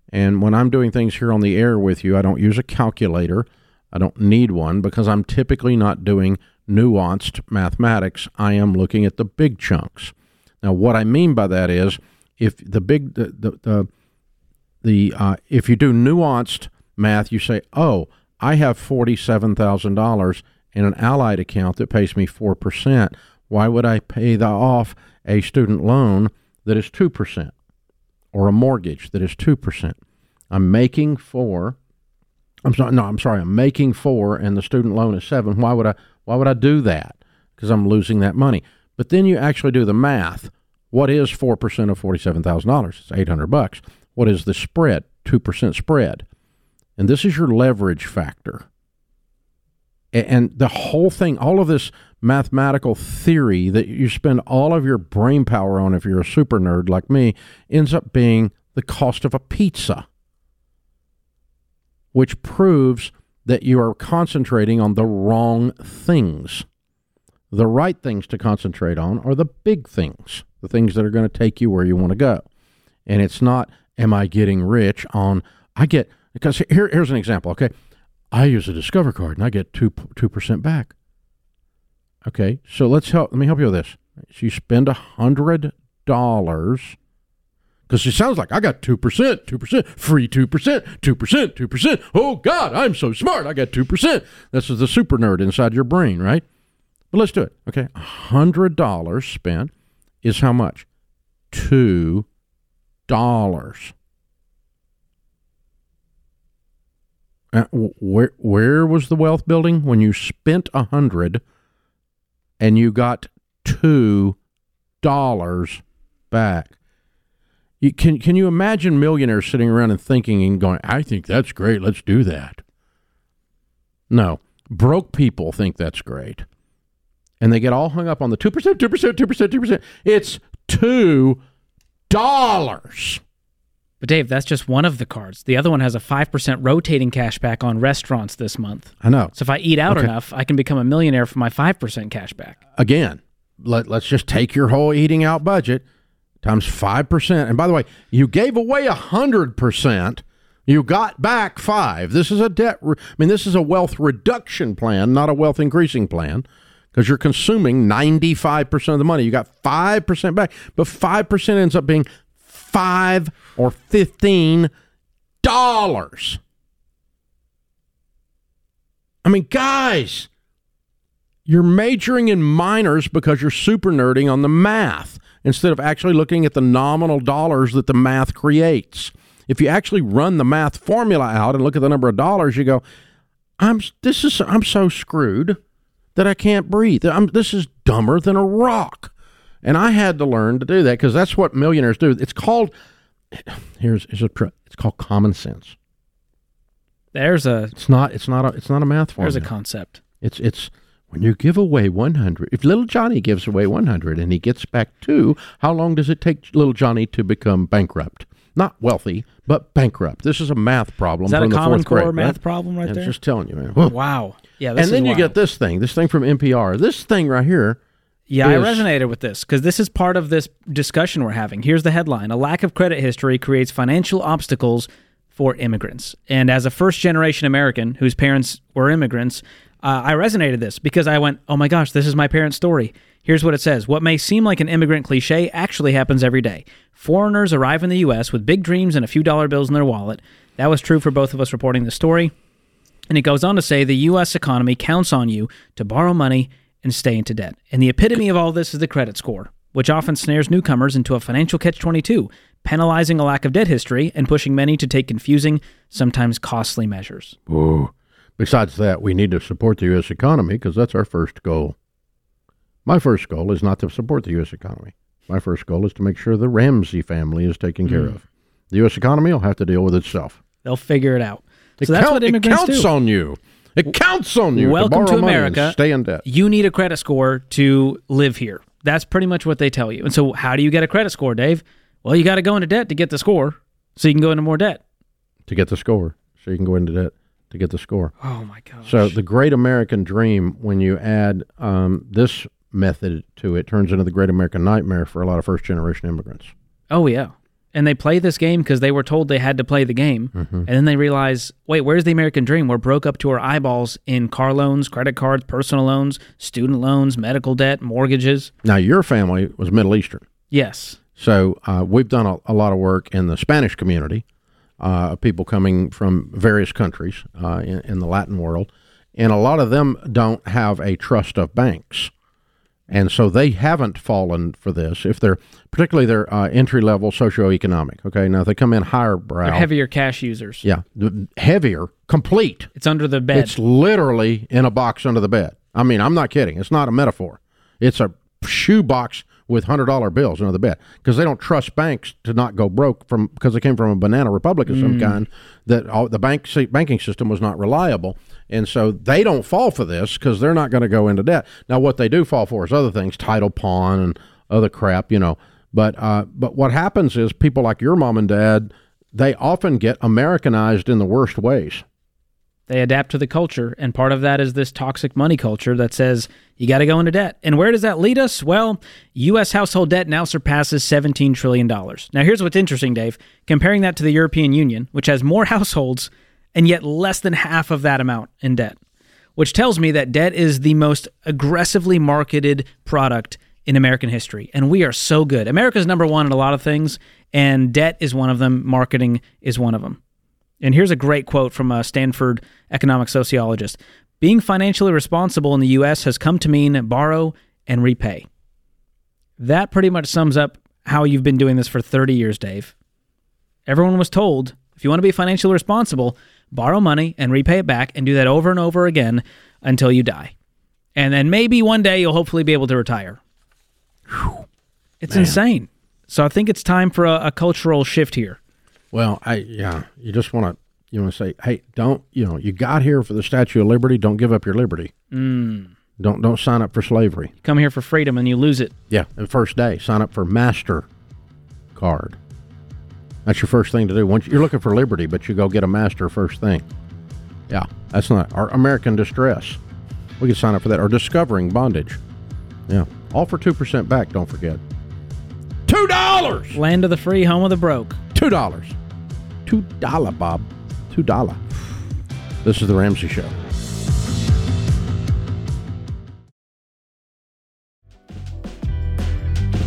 And when I'm doing things here on the air with you, I don't use a calculator. I don't need one because I'm typically not doing nuanced mathematics. I am looking at the big chunks. Now, what I mean by that is if the big the the, the, the uh, if you do nuanced math, you say, "Oh, I have forty-seven thousand dollars in an Allied account that pays me four percent. Why would I pay the off a student loan that is two percent, or a mortgage that is two percent? I'm making four. I'm sorry. No, I'm sorry. I'm making four, and the student loan is seven. Why would I? Why would I do that? Because I'm losing that money. But then you actually do the math. What is four percent of forty-seven thousand dollars? It's eight hundred bucks. What is the spread? Two percent spread, and this is your leverage factor. And the whole thing, all of this mathematical theory that you spend all of your brain power on, if you're a super nerd like me, ends up being the cost of a pizza which proves that you are concentrating on the wrong things. The right things to concentrate on are the big things, the things that are going to take you where you want to go. And it's not, am I getting rich on, I get, because here, here's an example, okay? I use a Discover card and I get 2, 2% back. Okay, so let's help, let me help you with this. So you spend a $100 because it sounds like I got 2%, 2%, free 2%, 2%, 2%. Oh, God, I'm so smart. I got 2%. This is the super nerd inside your brain, right? But let's do it. Okay. $100 spent is how much? $2. Uh, where where was the wealth building when you spent a hundred and you got two dollars back? You, can can you imagine millionaires sitting around and thinking and going, "I think that's great. Let's do that." No, broke people think that's great, and they get all hung up on the two percent, two percent, two percent, two percent. It's two dollars. But Dave, that's just one of the cards. The other one has a 5% rotating cash back on restaurants this month. I know. So if I eat out okay. enough, I can become a millionaire for my 5% cash back. Again, let, let's just take your whole eating out budget times 5%. And by the way, you gave away 100%. You got back five. This is a debt, re- I mean, this is a wealth reduction plan, not a wealth increasing plan, because you're consuming 95% of the money. You got 5% back, but 5% ends up being five or 15 dollars. I mean, guys, you're majoring in minors because you're super nerding on the math instead of actually looking at the nominal dollars that the math creates. If you actually run the math formula out and look at the number of dollars, you go, "I'm this is I'm so screwed that I can't breathe. I'm, this is dumber than a rock." And I had to learn to do that because that's what millionaires do. It's called here's, here's a it's called common sense. There's a it's not it's not a it's not a math formula. There's a concept. It's it's when you give away 100, if little Johnny gives away 100 and he gets back two, how long does it take little Johnny to become bankrupt? Not wealthy, but bankrupt. This is a math problem. Is that from a common core grade, math right? problem right I'm there? just telling you, man. Wow. Yeah. and then you wild. get this thing, this thing from NPR. This thing right here. Yeah, is, I resonated with this because this is part of this discussion we're having. Here's the headline A lack of credit history creates financial obstacles for immigrants. And as a first generation American whose parents were immigrants, uh, I resonated this because I went, oh my gosh, this is my parents' story. Here's what it says What may seem like an immigrant cliche actually happens every day. Foreigners arrive in the U.S. with big dreams and a few dollar bills in their wallet. That was true for both of us reporting the story. And it goes on to say the U.S. economy counts on you to borrow money and stay into debt. And the epitome of all this is the credit score, which often snares newcomers into a financial catch 22, penalizing a lack of debt history and pushing many to take confusing, sometimes costly measures. Besides that, we need to support the U.S. economy because that's our first goal. My first goal is not to support the U.S. economy. My first goal is to make sure the Ramsey family is taken care Mm. of. The U.S. economy will have to deal with itself. They'll figure it out. It that's count- what it counts do. on you. It counts on you. Welcome to, to, borrow money and America. Stay in debt. You need a credit score to live here. That's pretty much what they tell you. And so, how do you get a credit score, Dave? Well, you got to go into debt to get the score, so you can go into more debt. to get the score, so you can go into debt to get the score. Oh my gosh! So the great American dream, when you add um, this method to it, turns into the great American nightmare for a lot of first generation immigrants. Oh yeah. And they play this game because they were told they had to play the game, Mm-hmm. and then they realize, wait, where's the American dream? We're broke up to our eyeballs in car loans, credit cards, personal loans, student loans, medical debt, mortgages. Now, your family was Middle Eastern. Yes. So uh, we've done a, a lot of work in the Spanish community, uh, people coming from various countries uh, in, in the Latin world, and a lot of them don't have a trust of banks, and so they haven't fallen for this. If they're particularly their uh, entry level socioeconomic, okay, now if they come in higher brow, They're heavier cash users. yeah, the- heavier, complete. It's under the bed. It's literally in a box under the bed. I mean, I'm not kidding. It's not a metaphor. It's a shoe box with hundred dollar bills the bed because they don't trust banks to not go broke from because they came from a banana republic of some Mm. kind that all, the bank banking system was not reliable, and so they don't fall for this because they're not going to go into debt. Now, what they do fall for is other things, title pawn and other crap, you know. But uh, but what happens is people like your mom and dad, they often get Americanized in the worst ways. They adapt to the culture, and part of that is this toxic money culture that says you got to go into debt. And where does that lead us? Well, U.S. household debt now surpasses $17 trillion. Now, here's what's interesting, Dave. Comparing that to the European Union, which has more households and yet less than half of that amount in debt, which tells me that debt is the most aggressively marketed product in American history. And we are so good. America's number one in a lot of things, and debt is one of them, marketing is one of them. And here's a great quote from a Stanford economic sociologist Being financially responsible in the U.S. has come to mean borrow and repay. That pretty much sums up how you've been doing this for 30 years, Dave. Everyone was told if you want to be financially responsible, borrow money and repay it back and do that over and over again until you die. And then maybe one day you'll hopefully be able to retire. It's Man. insane. So I think it's time for a, a cultural shift here. Well, I yeah, you just want to you want to say, hey, don't you know you got here for the Statue of Liberty? Don't give up your liberty. Mm. Don't don't sign up for slavery. Come here for freedom and you lose it. Yeah, the first day, sign up for Master Card. That's your first thing to do. Once you're looking for liberty, but you go get a Master first thing. Yeah, that's not our American distress. We can sign up for that or discovering bondage. Yeah, all for two percent back. Don't forget. Two dollars. Land of the free, home of the broke. Two dollars. Two dollar, Bob. Two dollar. This is the Ramsey Show.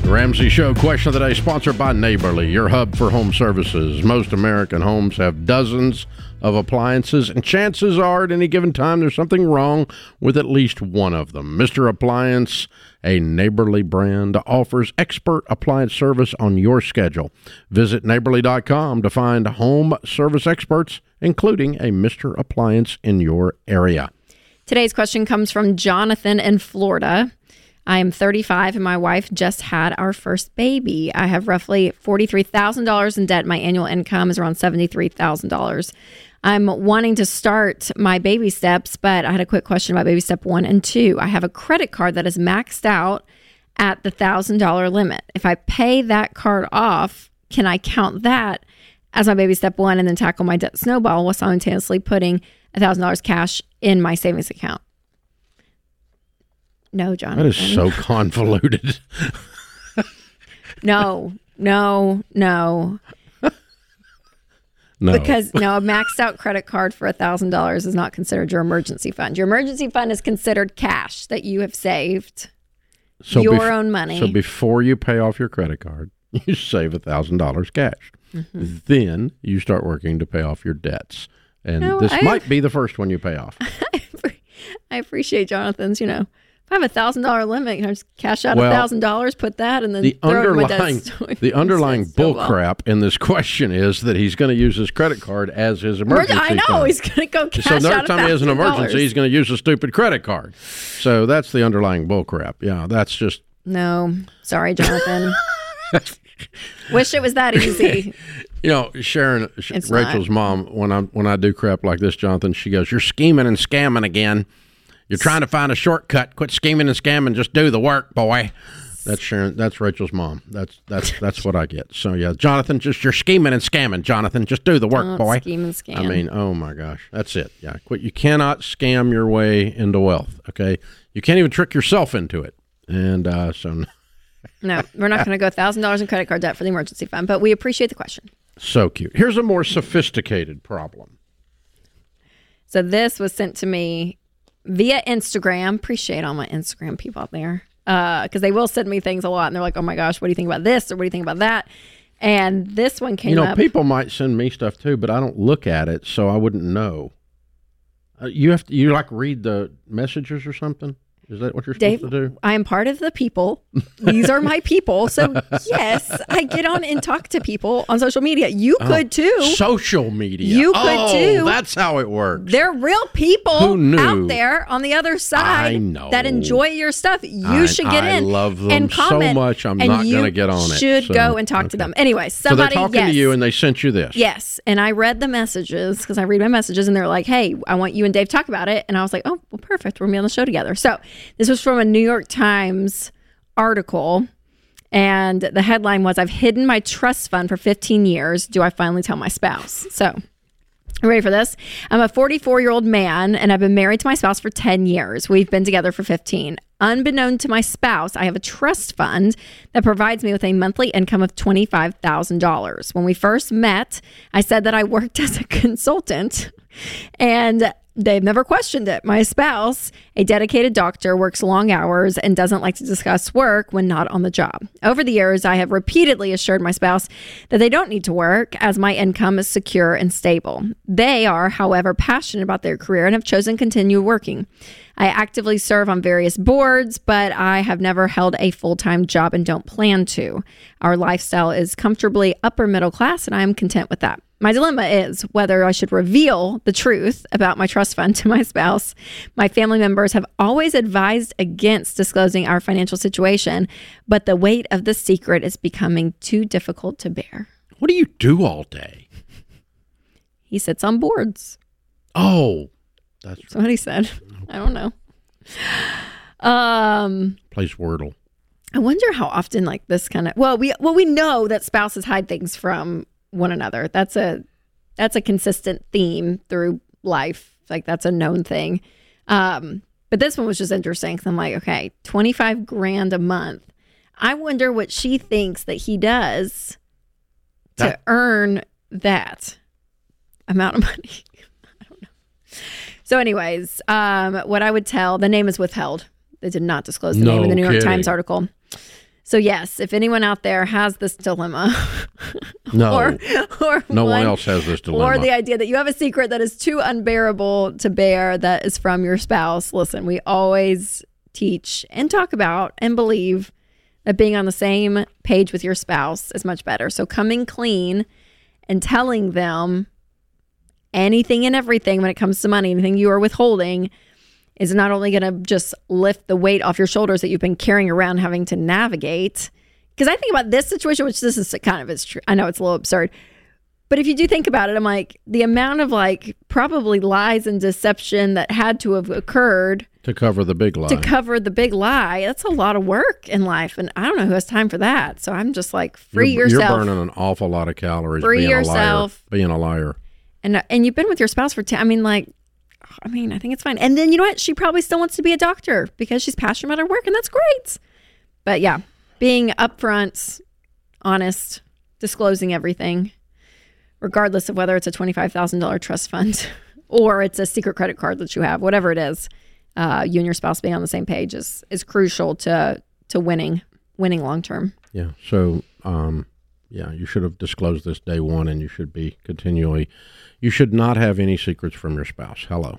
The Ramsey Show question of the day sponsored by Neighborly, your hub for home services. Most American homes have dozens of appliances, and chances are at any given time there's something wrong with at least one of them. Mr. Appliance, a Neighborly brand, offers expert appliance service on your schedule. Visit neighborly.com to find home service experts, including a Mr. Appliance in your area. Today's question comes from Jonathan in Florida. I am 35 and my wife just had our first baby. I have roughly $43,000 in debt. My annual income is around $73,000. I'm wanting to start my baby steps, but I had a quick question about baby step one and two. I have a credit card that is maxed out at the $1,000 limit. If I pay that card off, can I count that as my baby step one and then tackle my debt snowball while simultaneously putting $1,000 cash in my savings account? No, John. That is so convoluted. No, no, no. No. Because no, a maxed out credit card for thousand dollars is not considered your emergency fund. Your emergency fund is considered cash that you have saved, So your bef- own money. So before you pay off your credit card, you save a thousand dollars cash. Mhm. Then you start working to pay off your debts, and No, this I- might be the first one you pay off. I appreciate Jonathan's. You know, I have a thousand dollar limit, you know, just cash out a thousand dollars, put that, and then the throw it in my underlying the underlying bull snowball. crap in this question is that he's going to use his credit card as his emergency. I know fund. he's going to go cash so out next time he has an emergency, he's going to use a stupid credit card. So that's the underlying bull crap. Yeah, that's just No, sorry, Jonathan. Wish it was that easy. You know, Sharon, It's Rachel's mom, when I when I do crap like this, Jonathan, she goes, "You're scheming and scamming again. You're trying to find a shortcut. Quit scheming and scamming. Just do the work, boy." That's Sharon. That's Rachel's mom. That's that's that's what I get. So yeah, Jonathan, just you're scheming and scamming, Jonathan. Just do the work, Don't boy. scheme and scam. I mean, oh my gosh, that's it. Yeah, quit. You cannot scam your way into wealth. Okay, you can't even trick yourself into it. And uh, so, No, we're not going to go thousand dollars in credit card debt for the emergency fund, but we appreciate the question. so cute. Here's a more sophisticated problem. So this was sent to me via Instagram. Appreciate all my Instagram people out there because they will send me things a lot, and they're like, "Oh my gosh, what do you think about this?" or "What do you think about that?" And this one came you know, up. people might send me stuff too, but I don't look at it, so I wouldn't know. Uh, you have to, you like read the messages or something. Is that what you're Dave, supposed to do? I am part of the people. These are my people. So yes, I get on and talk to people on social media. You Oh, could too. Social media. You could oh, too. That's how it works. They're real people out there on the other side I that enjoy your stuff. You I- should get I in. love them and so much, I'm not gonna get on it, You Should so, go and talk to them. Anyway, so they're somebody talking yes, to you, and they sent you this. yes, and I read the messages because I read my messages, and they're like, "Hey, I want you and Dave to talk about it," and I was like, "Oh, well, perfect. We're gonna be on the show together." So this was from a New York Times article. And the headline was I've hidden my trust fund for 15 years. Do I finally tell my spouse? So, ready for this? I'm a 44 year old man and I've been married to my spouse for 10 years. We've been together for 15. Unbeknown to my spouse, I have a trust fund that provides me with a monthly income of $25,000. When we first met, I said that I worked as a consultant and they've never questioned it. My spouse, a dedicated doctor, works long hours and doesn't like to discuss work when not on the job. Over the years, I have repeatedly assured my spouse that they don't need to work as my income is secure and stable. They are, however, passionate about their career and have chosen to continue working. I actively serve on various boards, but I have never held a full time job and don't plan to. Our lifestyle is comfortably upper middle class, and I am content with that. My dilemma is whether I should reveal the truth about my trust fund to my spouse. My family members have always advised against disclosing our financial situation, but the weight of the secret is becoming too difficult to bear. What do you do all day? He sits on boards. Oh, that's That's what he said. I don't know. Um, plays Wordle. I wonder how often like this kind of well we well we know that spouses hide things from one another. That's a that's a consistent theme through life. Like that's a known thing. Um, but this one was just interesting because I'm like, okay, twenty five grand a month. I wonder what she thinks that he does to That- earn that amount of money. I don't know. So, anyways, um, what I would tell the name is withheld. They did not disclose the name in the New York. Times article. So yes, if anyone out there has this dilemma, No, or or no one one- else has this dilemma. or the idea that you have a secret that is too unbearable to bear that is from your spouse, listen, we always teach and talk about and believe that being on the same page with your spouse is much better. So coming clean and telling them anything and everything when it comes to money, anything you are withholding is not only going to just lift the weight off your shoulders that you've been carrying around having to navigate. Because I think about this situation, which this is kind of is true. I know it's a little absurd, but if you do think about it, I'm like the amount of like probably lies and deception that had to have occurred to cover the big lie. to cover the big lie. That's a lot of work in life, and I don't know who has time for that. So I'm just like free you're, yourself. You're burning an awful lot of calories. Free being yourself. A liar, being a liar. and and you've been with your spouse for 10 i mean like i mean i think it's fine and then you know what she probably still wants to be a doctor because she's passionate about her work and that's great but yeah being upfront honest disclosing everything regardless of whether it's a $25000 trust fund or it's a secret credit card that you have whatever it is uh, you and your spouse being on the same page is is crucial to to winning winning long term Yeah. So, um, yeah, you should have disclosed this day one, and you should be continually. You should not have any secrets from your spouse. Hello.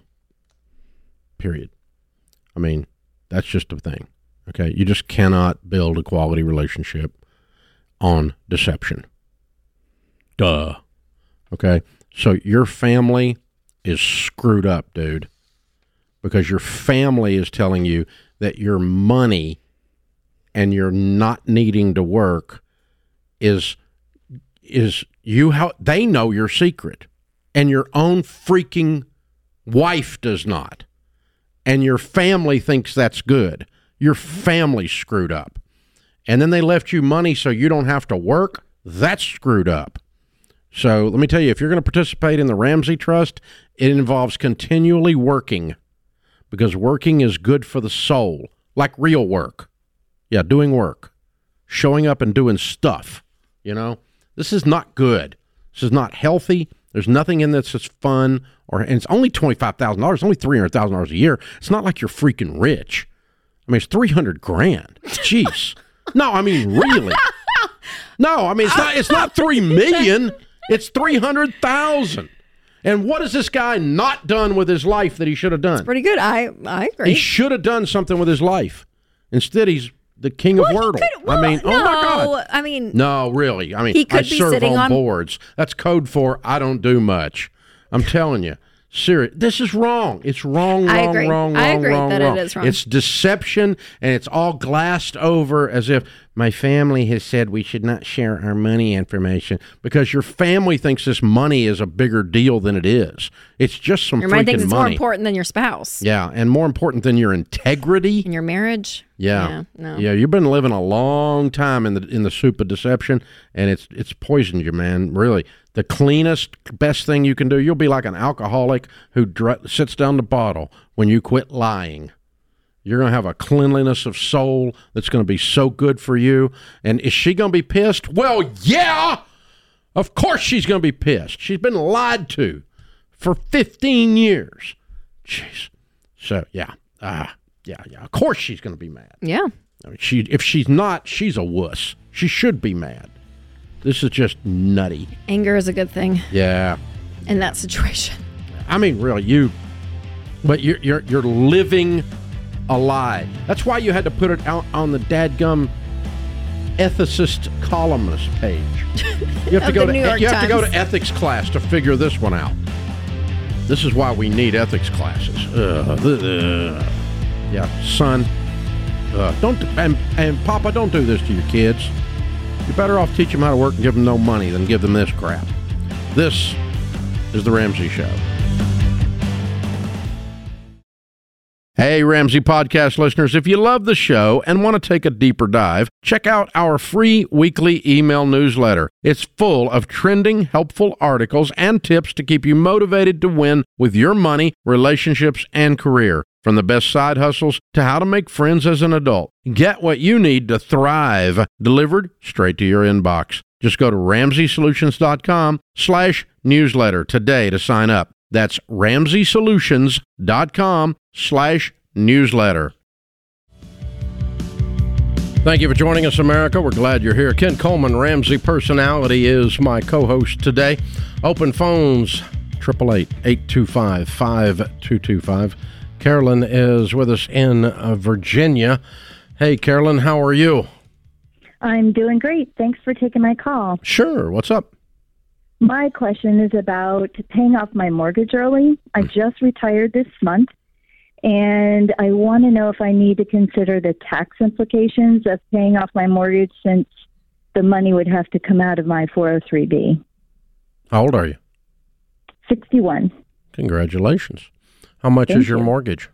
Period. I mean, that's just a thing. Okay, you just cannot build a quality relationship on deception. Duh. Okay, so your family is screwed up, dude, because your family is telling you that your money and you're not needing to work is is you how they know your secret and your own freaking wife does not and your family thinks that's good. Your family screwed up. And then they left you money so you don't have to work? That's screwed up. So let me tell you if you're going to participate in the ramsey trust it involves continually working because working is good for the soul like real work. Yeah doing work. Showing up and doing stuff you know? This is not good. This is not healthy there's nothing in this that's fun, or and it's only twenty five thousand dollars, only three hundred thousand dollars a year. It's not like you're freaking rich. I mean, it's three hundred grand. Jeez, no, I mean really. No, I mean it's not. It's not three million. It's three hundred thousand. And what has this guy not done with his life that he should have done? Pretty good. I I agree. He should have done something with his life. Instead, he's the king of Well, he Wordle. could- well, I mean, oh my no, God. I mean, No, really. I mean, He could I be serve sitting on, on- boards. That's code for I don't do much. I'm telling you. Serious. This is wrong. It's wrong, I wrong, agree. wrong, I wrong, agree wrong, that wrong. is wrong. It's deception and it's all glassed over as if my family has said we should not share our money information because your family thinks this money is a bigger deal than it is. It's just some your freaking mind thinks it's more important than your spouse Yeah, and more important than your integrity. in your marriage. Yeah. no. Yeah, you've been living a long time in the in the soup of deception and it's it's poisoned you, man. Really. The cleanest best thing you can do, you'll be like an alcoholic who dr- sits down the bottle when you quit lying. You're going to have a cleanliness of soul that's going to be so good for you. And is she going to be pissed? Well, yeah. Of course she's going to be pissed. She's been lied to for 15 years. Jeez. So, yeah. Ah, yeah, yeah. Of course she's going to be mad. Yeah. I mean, she if she's not, she's a wuss. She should be mad. This is just nutty. Anger is a good thing Yeah. in that situation. I mean, really, you. But you're you're you're living a lie. That's why you had to put it out on the dadgum ethicist columnist page. You have to go to York you have to go to ethics class to figure this one out. This is why we need ethics classes. Ugh, ugh. Yeah, son. Uh, don't and, and Papa, don't do this to your kids. You're better off teach them how to work and give them no money than give them this crap. This is the Ramsey Show. Hey, Ramsey Podcast listeners, if you love the show and want to take a deeper dive, check out our free weekly email newsletter. It's full of trending, helpful articles and tips to keep you motivated to win with your money, relationships, and career. From the best side hustles to how to make friends as an adult. Get what you need to thrive delivered straight to your inbox. Just go to ramseysolutions.com slash newsletter today to sign up. That's ramseysolutions.com slash newsletter. Thank you for joining us, America. We're glad you're here. Ken Coleman, Ramsey Personality, is my co host today. Open phones, 888 825 5225. Carolyn is with us in uh, Virginia. Hey, Carolyn, how are you? I'm doing great. Thanks for taking my call. Sure. What's up? My question is about paying off my mortgage early. I just retired this month, and I want to know if I need to consider the tax implications of paying off my mortgage since the money would have to come out of my 403b. How old are you? 61. Congratulations. How much Thank is your you. mortgage?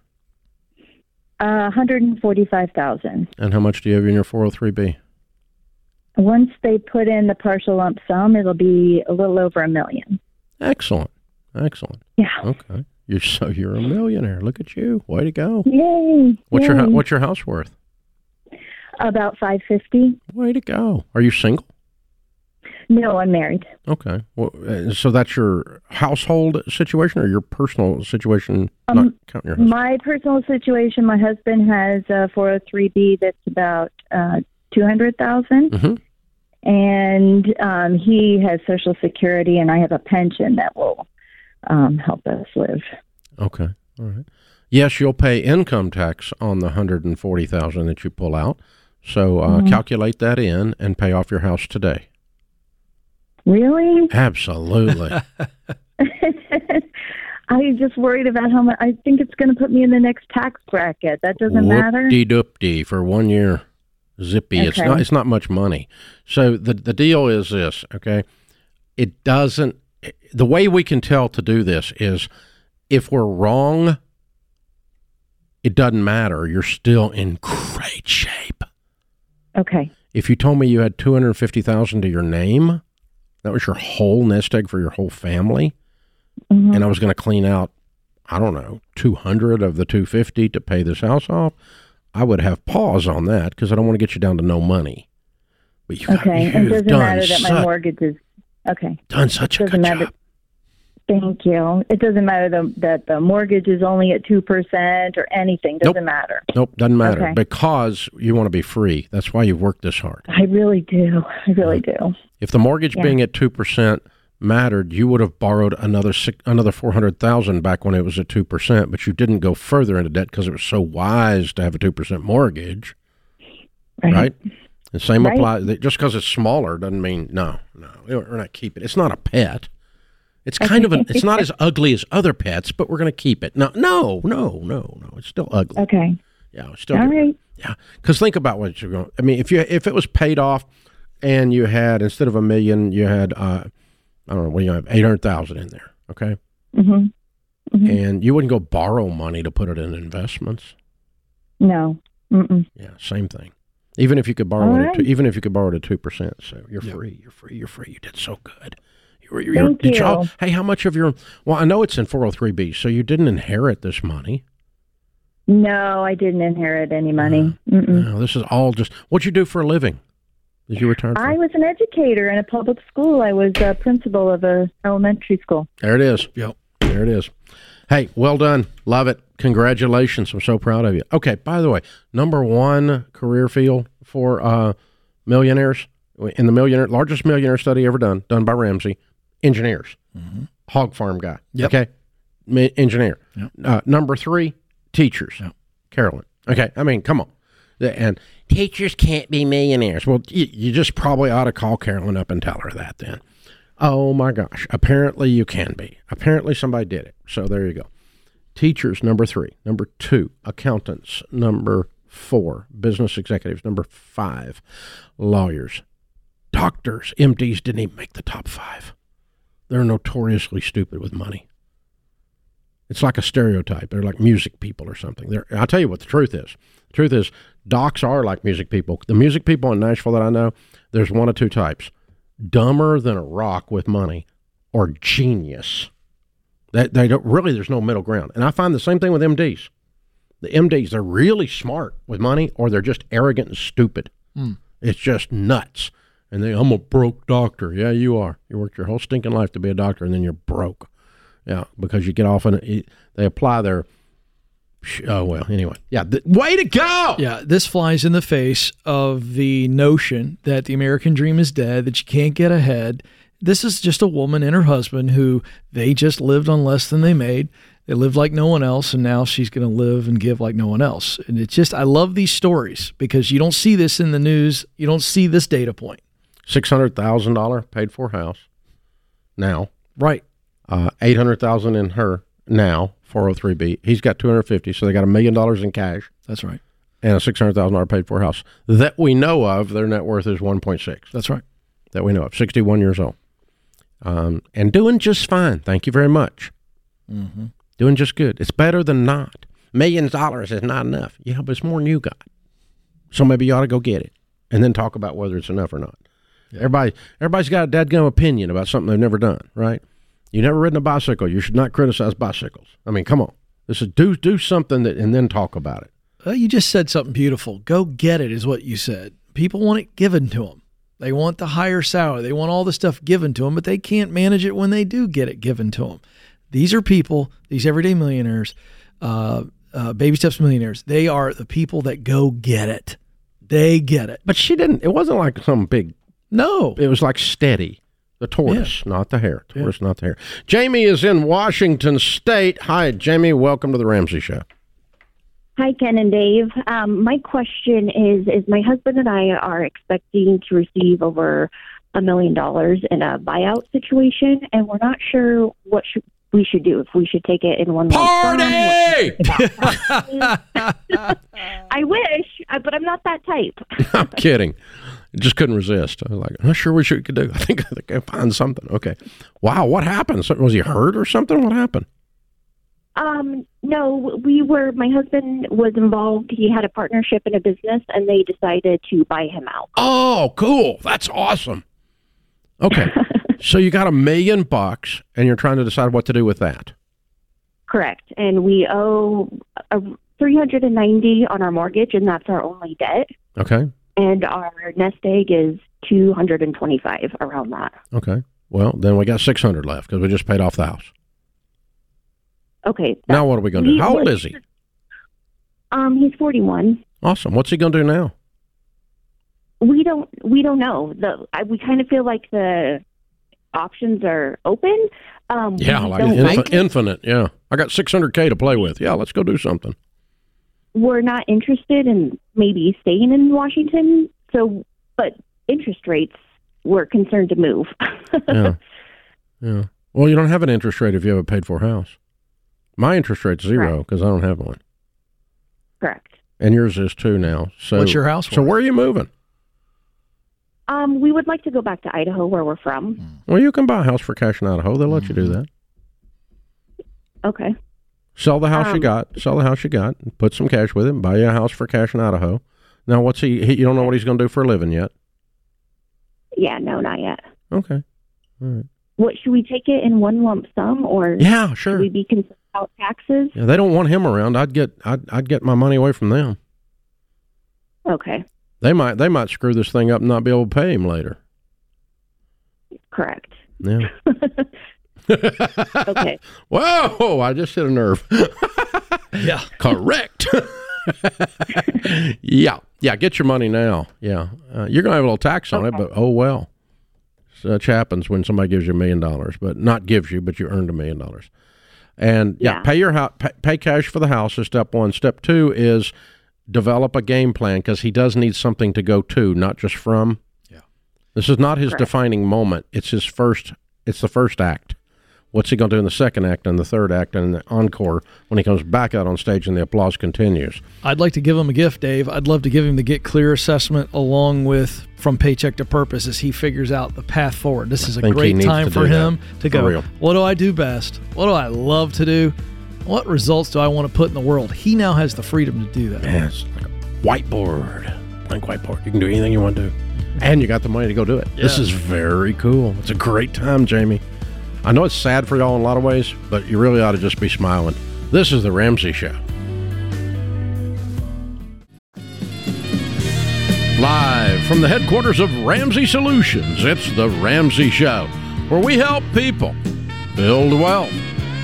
Uh, 145,000. And how much do you have in your 403b? Once they put in the partial lump sum, it'll be a little over a million. Excellent. Excellent. Yeah. Okay. You're so you're a millionaire. Look at you. Way to go. Yay! What's your Yay. hou- what's your house worth? About 550. Way to go. Are you single? No, I'm married. Okay. Well, uh, so that's your household situation or your personal situation, Um, not counting your husband? My personal situation, my husband has a 403b that's about uh, 200,000 Mhm. And um, he has social security and I have a pension that will um, help us live. Okay. All right. Yes, you'll pay income tax on the 140,000 that you pull out. So uh, Mhm. calculate that in and pay off your house today. Really? Absolutely. I'm just worried about how much. I think it's going to put me in the next tax bracket. That doesn't matter. Whoop-de-doop-de for one year. Zippy. It's not. It's not much money. So the the deal is this. Okay, it doesn't. The way we can tell to do this is if we're wrong. It doesn't matter. You're still in great shape. Okay. If you told me you had two hundred fifty thousand to your name, that was your whole nest egg for your whole family, Mhm. and I was going to clean out, I don't know, two hundred of the two fifty to pay this house off, I would have pause on that because I don't want to get you down to no money. But you Okay. got, And you've doesn't matter that my mortgage is okay. done such a good matter. job. Thank you. It doesn't matter the, that the mortgage is only at two percent or anything. Doesn't Nope. matter. Nope, doesn't matter Okay. because you want to be free. That's why you've worked this hard. I really do. I really uh-huh. do. If the mortgage Yeah. being at two percent mattered, you would have borrowed another six, another four hundred thousand back when it was at two percent, but you didn't go further into debt because it was so wise to have a two percent mortgage, right? The same Right. applies. Just because it's smaller doesn't mean no, no, we're not keeping it. It's not a pet. It's kind of an. It's not as ugly as other pets, but we're going to keep it. No, no, no, no, no. It's still ugly. Okay. Yeah, it's still All good. right. Yeah, because think about what you're going. I mean, if you if it was paid off, and you had instead of a million, you had uh, I don't know, what do you have eight hundred thousand in there, okay, hmm and you wouldn't go borrow money to put it in investments. No. Mm-mm. Yeah, same thing. Even if you could borrow All it, at right. two, even if you could borrow it at two percent, so you're free, you're free, you're free. You did so good. You were, you're, Thank did y'all- hey, how much of your? Well, I know it's in four hundred three b, so you didn't inherit this money. No, I didn't inherit any money. Mm-mm. No, this is all just what you do for a living. Did you retire? I was an educator in a public school. I was a principal of a elementary school. There it is. Yep. There it is. Hey, well done. Love it. Congratulations. I'm so proud of you. Okay, by the way, number one career field for uh, millionaires in the millionaire largest millionaire study ever done, done by Ramsey, engineers. Hog farm guy. Yep. Okay. Mi- engineer. Yep. Uh, number three, teachers. Carolyn. Okay. I mean, come on. And teachers can't be millionaires. Well, you, you just probably ought to call Carolyn up and tell her that then. Oh my gosh. Apparently you can be. Apparently somebody did it. So there you go. Teachers, number three. Number two, accountants. Number four, business executives. Number five, lawyers. Doctors, MDs didn't even make the top five. They're notoriously stupid with money. It's like a stereotype. They're like music people or something. They're, I'll tell you what the truth is. The truth is, docs are like music people. The music people in Nashville that I know, there's one of two types dumber than a rock with money or genius. That they don't really there's no middle ground. And I find the same thing with MDs. The MDs, they're really smart with money or they're just arrogant and stupid. Mm. It's just nuts. And they, I'm a broke doctor. Yeah, you are. You worked your whole stinking life to be a doctor and then you're broke. Yeah, because you get off and they apply their. Oh well. Anyway, yeah. The, way to go! Yeah, this flies in the face of the notion that the American dream is dead, that you can't get ahead. This is just a woman and her husband who they just lived on less than they made. They lived like no one else, and now she's going to live and give like no one else. And it's just, I love these stories because you don't see this in the news. You don't see this data point. Six hundred thousand dollar paid for house. Now, right? Uh, Eight hundred thousand in her now. Four hundred three b. He's got two hundred fifty, so they got a million dollars in cash. That's right. And a six hundred thousand dollar paid for house that we know of. Their net worth is one point six. That's right. That we know of. Sixty one years old, um, and doing just fine. Thank you very much. Mm-hmm. Doing just good. It's better than not. Millions of dollars is not enough. Yeah, but it's more than you got. So maybe you ought to go get it, and then talk about whether it's enough or not. Everybody, everybody's got a dadgum opinion about something they've never done, right? You never ridden a bicycle. You should not criticize bicycles. I mean, come on. This is do do something that, and then talk about it. Uh, you just said something beautiful. Go get it, is what you said. People want it given to them. They want the higher salary. They want all the stuff given to them, but they can't manage it when they do get it given to them. These are people, these everyday millionaires, uh, uh, baby steps millionaires. They are the people that go get it. They get it. But she didn't. It wasn't like some big. No, it was like steady. The tortoise, not the hare. Tortoise, not the hare. Jamie is in Washington State. Hi, Jamie. Welcome to the Ramsey Show. Hi, Ken and Dave. Um, my question is: Is my husband and I are expecting to receive over a million dollars in a buyout situation, and we're not sure what should, we should do. If we should take it in one lump sum, I wish, uh, but I'm not that type. I'm kidding. Just couldn't resist. I was like, I'm not sure what you could do. I think I think I find something. Okay. Wow, what happened? Was he hurt or something? What happened? Um, no, we were. My husband was involved. He had a partnership in a business, and they decided to buy him out. Oh, cool. That's awesome. Okay. so you got a million bucks and you're trying to decide what to do with that. Correct, and we owe a 390 on our mortgage, and that's our only debt. Okay. And our nest egg is 225 around that. Okay. Well, then we got 600 left because we just paid off the house. Okay. Now what are we going to do? How old is he? Um, he's 41. Awesome. What's he going to do now? We don't we don't know. The I, we kind of feel like the options are open. Um, Yeah, like infin- infinite. Yeah. I got 600K to play with. Yeah, let's go do something. We're not interested in maybe staying in Washington. So, but interest rates, we're concerned to move. Yeah. yeah. Well, you don't have an interest rate if you have a paid for house. My interest rate's zero because I don't have one. Correct. And yours is too now. So What's your house So where are you moving? Um, we would like to go back to Idaho, where we're from. Well, you can buy a house for cash in Idaho. They'll let you do that. Okay. Sell the house you Um, got. Sell the house you got. and Put some cash with it. Buy you a house for cash in Idaho. Now, what's he, he? You don't know what he's going to do for a living yet. Yeah, no, not yet. Okay. All right. What should we take it in one lump sum, or Yeah, sure. Should we be concerned about taxes? Yeah, they don't want him around. I'd get. I'd, I'd get my money away from them. Okay, They might. They might screw this thing up and not be able to pay him later. correct. Yeah. Okay. Whoa! I just hit a nerve. yeah. Correct. yeah. Yeah. Get your money now. Yeah. Uh, you're gonna have a little tax on it, but oh well. Such happens when somebody gives you a million dollars, but not gives you, but you earned a million dollars. And yeah, Yeah. pay your house, pay, pay cash for the house is step one. Step two is develop a game plan because he does need something to go to, not just from. Yeah. This is not his Correct. defining moment. It's his first. It's the first act. What's he going to do in the second act and the third act and the encore when he comes back out on stage and the applause continues? I'd like to give him a gift, Dave. I'd love to give him the Get Clear assessment along with From Paycheck to Purpose as he figures out the path forward. This is a great time for do that. him to go, what do I do best? What do I love to do? What results do I want to put in the world? He now has the freedom to do that. Yeah, it's like a whiteboard, blank whiteboard. You can do anything you want to do, and you got the money to go do it. This is very cool. It's a great time, Jamie. I know it's sad for y'all in a lot of ways, but you really ought to just be smiling. This is the Ramsey Show. Live from the headquarters of Ramsey Solutions, it's the Ramsey Show, where we help people build wealth,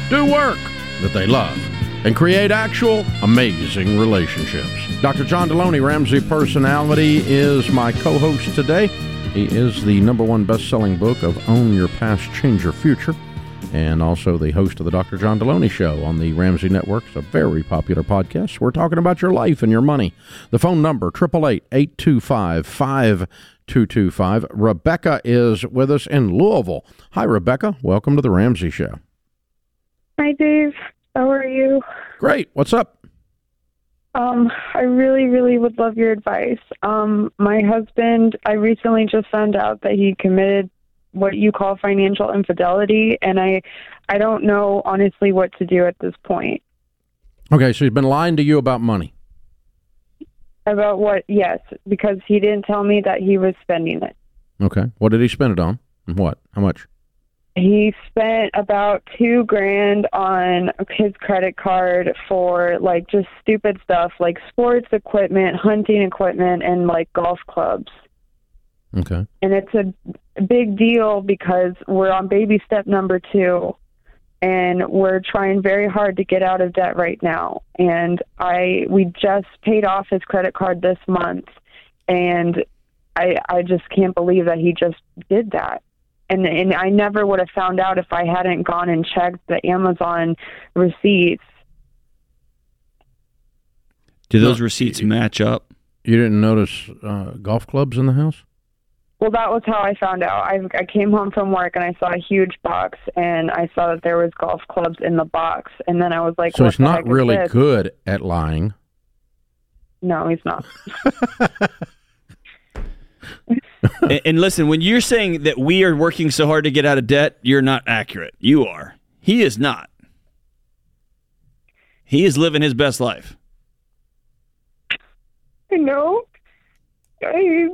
do work that they love, and create actual amazing relationships. Dr. John Delony, Ramsey Personality, is my co host today. He is the number one best selling book of Own Your Past, Change Your Future, and also the host of the Dr. John Delony Show on the Ramsey Network. It's a very popular podcast. We're talking about your life and your money. The phone number, 888 825 5225. Rebecca is with us in Louisville. Hi, Rebecca. Welcome to the Ramsey Show. Hi, Dave. How are you? Great. What's up? Um, I really, really would love your advice. Um, my husband, I recently just found out that he committed what you call financial infidelity, and I, I don't know honestly what to do at this point. Okay, so he's been lying to you about money. About what? Yes, because he didn't tell me that he was spending it. Okay. What did he spend it on? And what? How much? He spent about two grand on his credit card for like just stupid stuff like sports equipment, hunting equipment, and like golf clubs. Okay. and it's a big deal because we're on baby step number two and we're trying very hard to get out of debt right now and i we just paid off his credit card this month and i i just can't believe that he just did that and and i never would have found out if i hadn't gone and checked the amazon receipts Do those receipts match up? You didn't notice uh, golf clubs in the house? Well, that was how I found out. I I came home from work and I saw a huge box and I saw that there was golf clubs in the box and then I was like, So what he's the not heck really good at lying. No, he's not. and, and listen, when you're saying that we are working so hard to get out of debt, you're not accurate. You are. He is not. He is living his best life. I know. I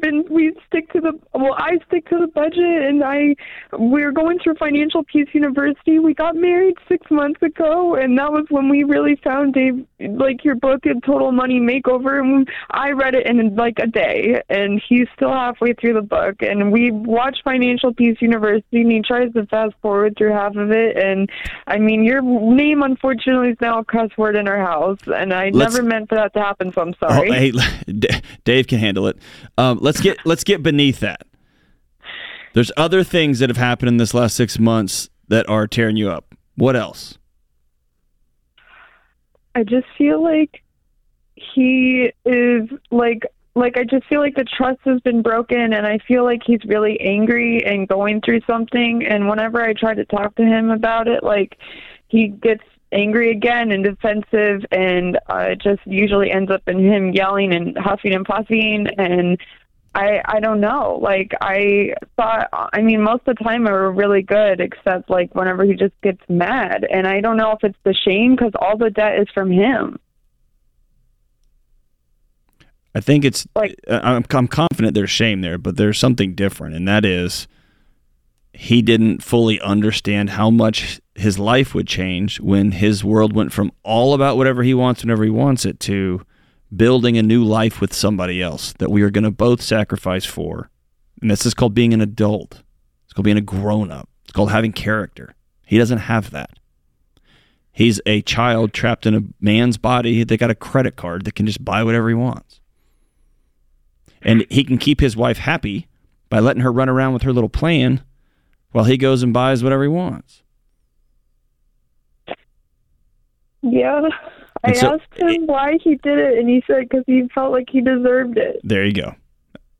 been we stick to the well I stick to the budget and I we're going through Financial Peace University. We got married six months ago and that was when we really found Dave like your book a total money makeover and I read it in like a day and he's still halfway through the book and we watched Financial Peace University and he tries to fast forward through half of it and I mean your name unfortunately is now a cuss word in our house and I Let's- never meant for that to happen so I'm Oh, sorry. hey, Dave can handle it. Um, let's get let's get beneath that. There's other things that have happened in this last six months that are tearing you up. What else? I just feel like he is like like I just feel like the trust has been broken and I feel like he's really angry and going through something and whenever I try to talk to him about it like he gets angry again and defensive and uh, it just usually ends up in him yelling and huffing and puffing and I I don't know. Like I thought I mean most of the time we were really good except like whenever he just gets mad and I don't know if it's the shame cuz all the debt is from him. I think it's. like uh, I'm, I'm confident there's shame there, but there's something different, and that is he didn't fully understand how much his life would change when his world went from all about whatever he wants whenever he wants it to building a new life with somebody else that we are going to both sacrifice for. And this is called being an adult. It's called being a grown up. It's called having character. He doesn't have that. He's a child trapped in a man's body They got a credit card that can just buy whatever he wants. And he can keep his wife happy by letting her run around with her little plan while he goes and buys whatever he wants. Yeah. I so- asked him why he did it and he said cuz he felt like he deserved it. There you go.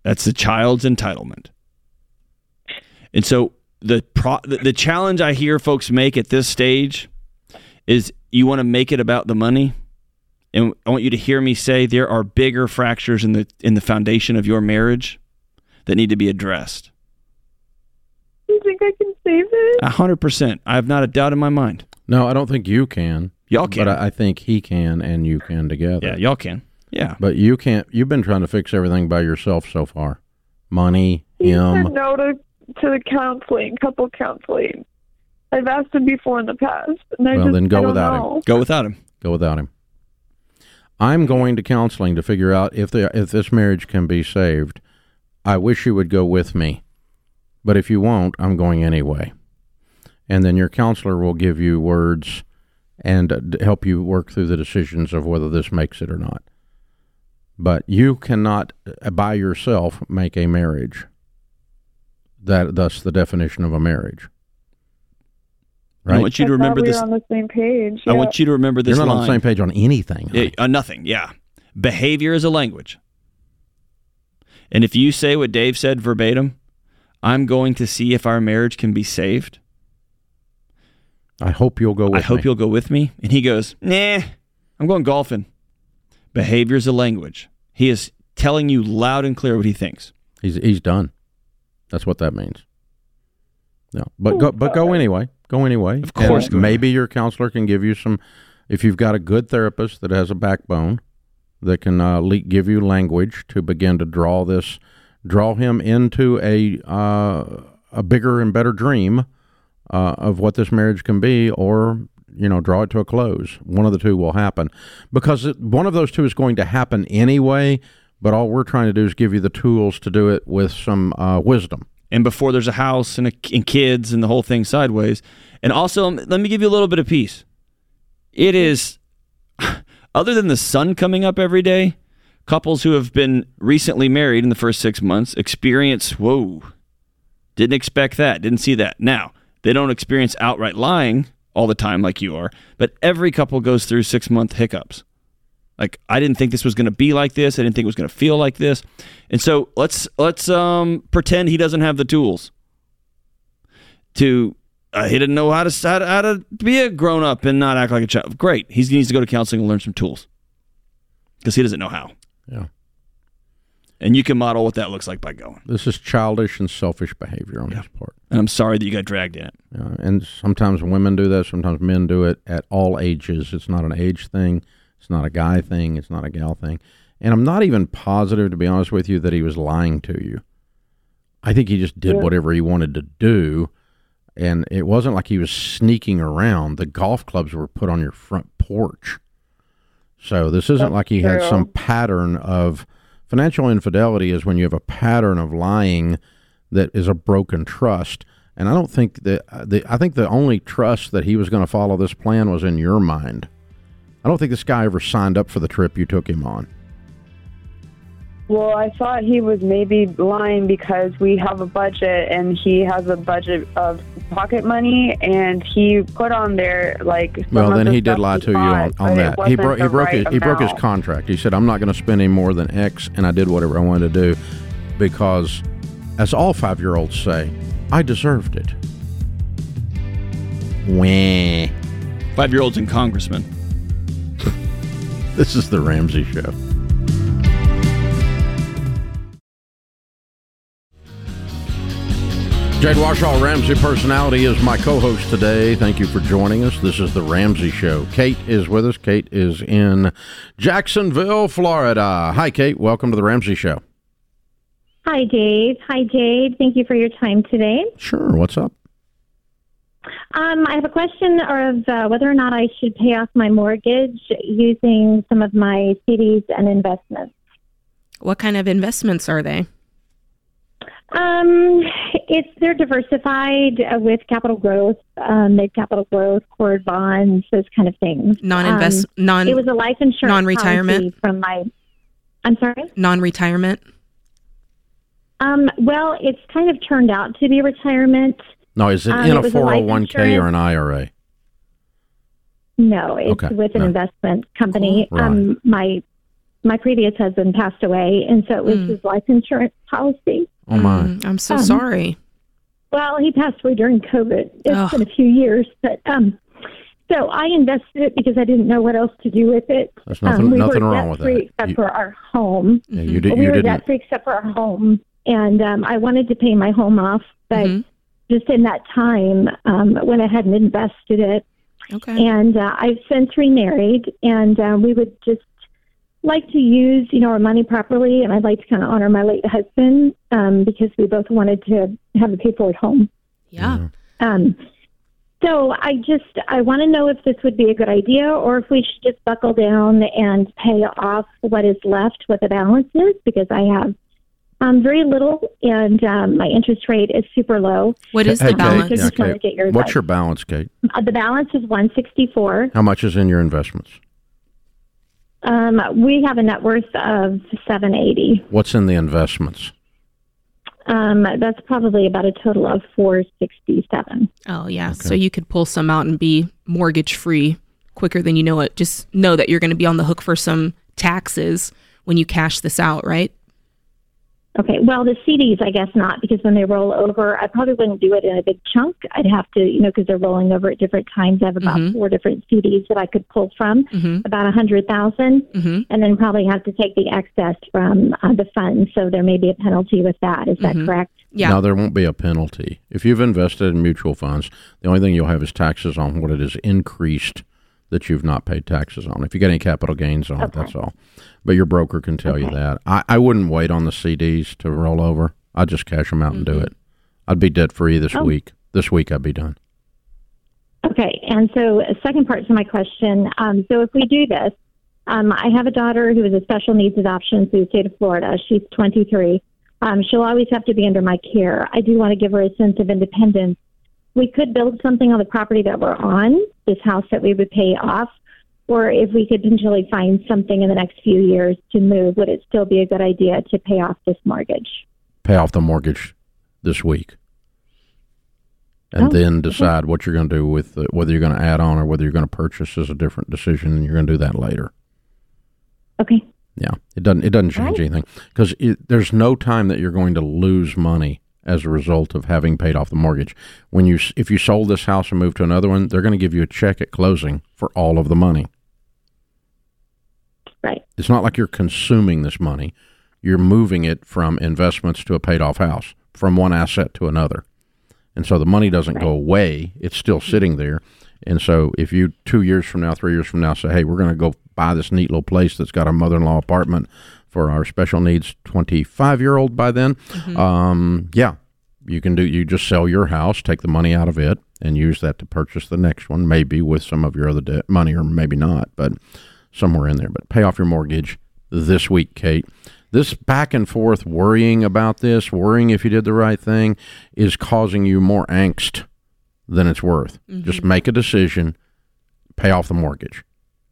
That's the child's entitlement. And so the pro, the, the challenge I hear folks make at this stage is you want to make it about the money. And I want you to hear me say there are bigger fractures in the in the foundation of your marriage that need to be addressed. You think I can save it? A hundred percent. I have not a doubt in my mind. No, I don't think you can. Y'all can. But I, I think he can and you can together. Yeah, y'all can. Yeah. But you can't. You've been trying to fix everything by yourself so far. Money, He him. said no to to the counseling, couple counseling. I've asked him before in the past, and I Well, just then I go don't without know. him. Go without him. Go without him. I'm going to counseling to figure out if the if this marriage can be saved. I wish you would go with me, but if you won't, I'm going anyway. And then your counselor will give you words and uh, help you work through the decisions of whether this makes it or not. But you cannot uh, by yourself make a marriage. That thus the definition of a marriage. I want you to I thought remember we this. on the same page. I want you to remember this You're not on the same page on anything. Yeah, uh, nothing. Yeah. Behavior is a language. And if you say what Dave said verbatim, I'm going to see if our marriage can be saved. I hope you'll go with I hope me. you'll go with me. And he goes, Nah, I'm going golfing. Behavior is a language. He is telling you loud and clear what he thinks. He's he's done. That's what that means. No, but go but go anyway. Go anyway. Of course go. maybe your counselor can give you some. If you've got a good therapist that has a backbone, that can uh, le- give you language to begin to draw this, draw him into a uh, a bigger and better dream uh, of what this marriage can be, or you know, draw it to a close. One of the two will happen, because one of those two is going to happen anyway. But all we're trying to do is give you the tools to do it with some uh, wisdom. And before there's a house and, a, and kids and the whole thing sideways. And also, um, let me give you a little bit of peace. It is, other than the sun coming up every day, couples who have been recently married in the first six months experience, whoa, didn't expect that, didn't see that. Now, they don't experience outright lying all the time like you are, but every couple goes through six month hiccups Like I didn't think this was going to be like this. I didn't think it was going to feel like this. And so let's let's um, pretend he doesn't have the tools to. Uh, he didn't know how to, how to how to be a grown up and not act like a child. Great. He needs to go to counseling and learn some tools because he doesn't know how. Yeah. And you can model what that looks like by going. This is childish and selfish behavior on his part. And I'm sorry that you got dragged in it. Yeah, and sometimes women do that. Sometimes men do it at all ages. It's not an age thing. It's not a guy thing. It's not a gal thing. And I'm not even positive, to be honest with you, that he was lying to you. I think he just did Yeah. whatever he wanted to do. And it wasn't like he was sneaking around. The golf clubs were put on your front porch. So this isn't That's like he had some pattern of financial infidelity is when you have a pattern of lying that is a broken trust. And I don't think that uh, the I think the only trust that he was going to follow this plan was in your mind. I don't think this guy ever signed up for the trip you took him on. Well, I thought he was maybe lying because we have a budget and he has a budget of pocket money and he put on there like some Well, of then the he did lie he to you on, on that. He wasn't broke he broke right his, he broke his contract. He said, "I'm not going to spend any more than X," and I did whatever I wanted to do because, as all five year olds say, I deserved it. Wah. Five year olds and congressmen. This is the Ramsey Show. Jade Warshaw, Ramsey Personality, is my co host today. Thank you for joining us. This is The Ramsey Show. Kate is with us. Kate is in Jacksonville, Florida. Hi, Kate. Welcome to The Ramsey Show. Hi, Dave. Hi, Jade. Thank you for your time today. Sure. What's up? Um, I have a question of uh, whether or not I should pay off my mortgage using some of my CDs and investments. What kind of investments are they? Um, it's they're diversified uh, with capital growth, um, mid capital growth, core bonds, those kind of things. Non-invest- Um, non- It was a life insurance non-retirement? from my. I'm sorry. Non-retirement. Um, well, it's kind of turned out to be retirement. No, is it Um, in it a was 401k or an IRA? No, it's Okay, with an no. investment company. Right. Um, my my previous husband passed away, and so it was Mm. his life insurance policy. Oh, my. Mm, I'm so Um, sorry. Well, he passed away during COVID. It's Ugh. been a few years, but um, so I invested it because I didn't know what else to do with it. There's nothing- um, we nothing were wrong with debt-free that. except You- for our home. Yeah, you did- we you were didn't- debt free except for our home, and um, I wanted to pay my home off, but Mm-hmm. just in that time, um, when I hadn't invested it, Okay. and uh, I've since remarried, and uh, we would just like to use, you know, our money properly, and I'd like to kind of honor my late husband um, because we both wanted to have the people at home. Yeah. Um, so I just I want to know if this would be a good idea, or if we should just buckle down and pay off what is left, what the balance is, because I have um, very little, and um, my interest rate is super low. What is Hey, Kate, I yeah, just want to Kate, get your What's your balance, Kate? Uh, the balance is one sixty four. How much is in your investments? Um, we have a net worth of seven eighty. What's in the investments? Um, that's probably about a total of four sixty seven. Oh yeah. So you could pull some out and be mortgage free quicker than you know it. Just know that you're going to be on the hook for some taxes when you cash this out, right? Okay, well, the CDs, I guess not, because when they roll over, I probably wouldn't do it in a big chunk. I'd have to, you know, because they're rolling over at different times. I have about Mhm. four different CDs that I could pull from, Mhm. about a hundred thousand, Mhm. and then probably have to take the excess from uh, the fund. So there may be a penalty with that. Is that Mhm. correct? Yeah. No, there won't be a penalty. If you've invested in mutual funds, the only thing you'll have is taxes on what it is increased that you've not paid taxes on. If you get any capital gains on it, that's all. But your broker can tell you that. I, I wouldn't wait on the CDs to roll over. I'd just cash them out and do it. I'd be debt free this Oh. week. This week I'd be done. Okay, and so a second part to my question. Um, so if we do this, um, I have a daughter who is a special needs adoption through the state of Florida. She's 23. Um, she'll always have to be under my care. I do want to give her a sense of independence. We could build something on the property that we're on, this house that we would pay off, or if we could potentially find something in the next few years to move, would it still be a good idea to pay off this mortgage? Pay off the mortgage this week. And Oh, then decide what you're going to do with uh, whether you're going to add on or whether you're going to purchase is a different decision, and you're going to do that later. Okay. Yeah, it doesn't it doesn't change Right. anything because there's no time that you're going to lose money as a result of having paid off the mortgage. When you if you sold this house and moved to another one, they're going to give you a check at closing for all of the money. Right. It's not like you're consuming this money. You're moving it from investments to a paid off house, from one asset to another. And so the money doesn't go away, it's still sitting there. And so if you 2 years from now, 3 years from now say, "Hey, we're going to go buy this neat little place that's got a mother-in-law apartment for our special needs 25-year-old by then." Um, yeah, you can do you just sell your house, take the money out of it and use that to purchase the next one, maybe with some of your other debt money or maybe not, but somewhere in there. But pay off your mortgage this week, Kate. This back and forth worrying about this, worrying if you did the right thing, is causing you more angst than it's worth. Mm-hmm. Just make a decision, pay off the mortgage,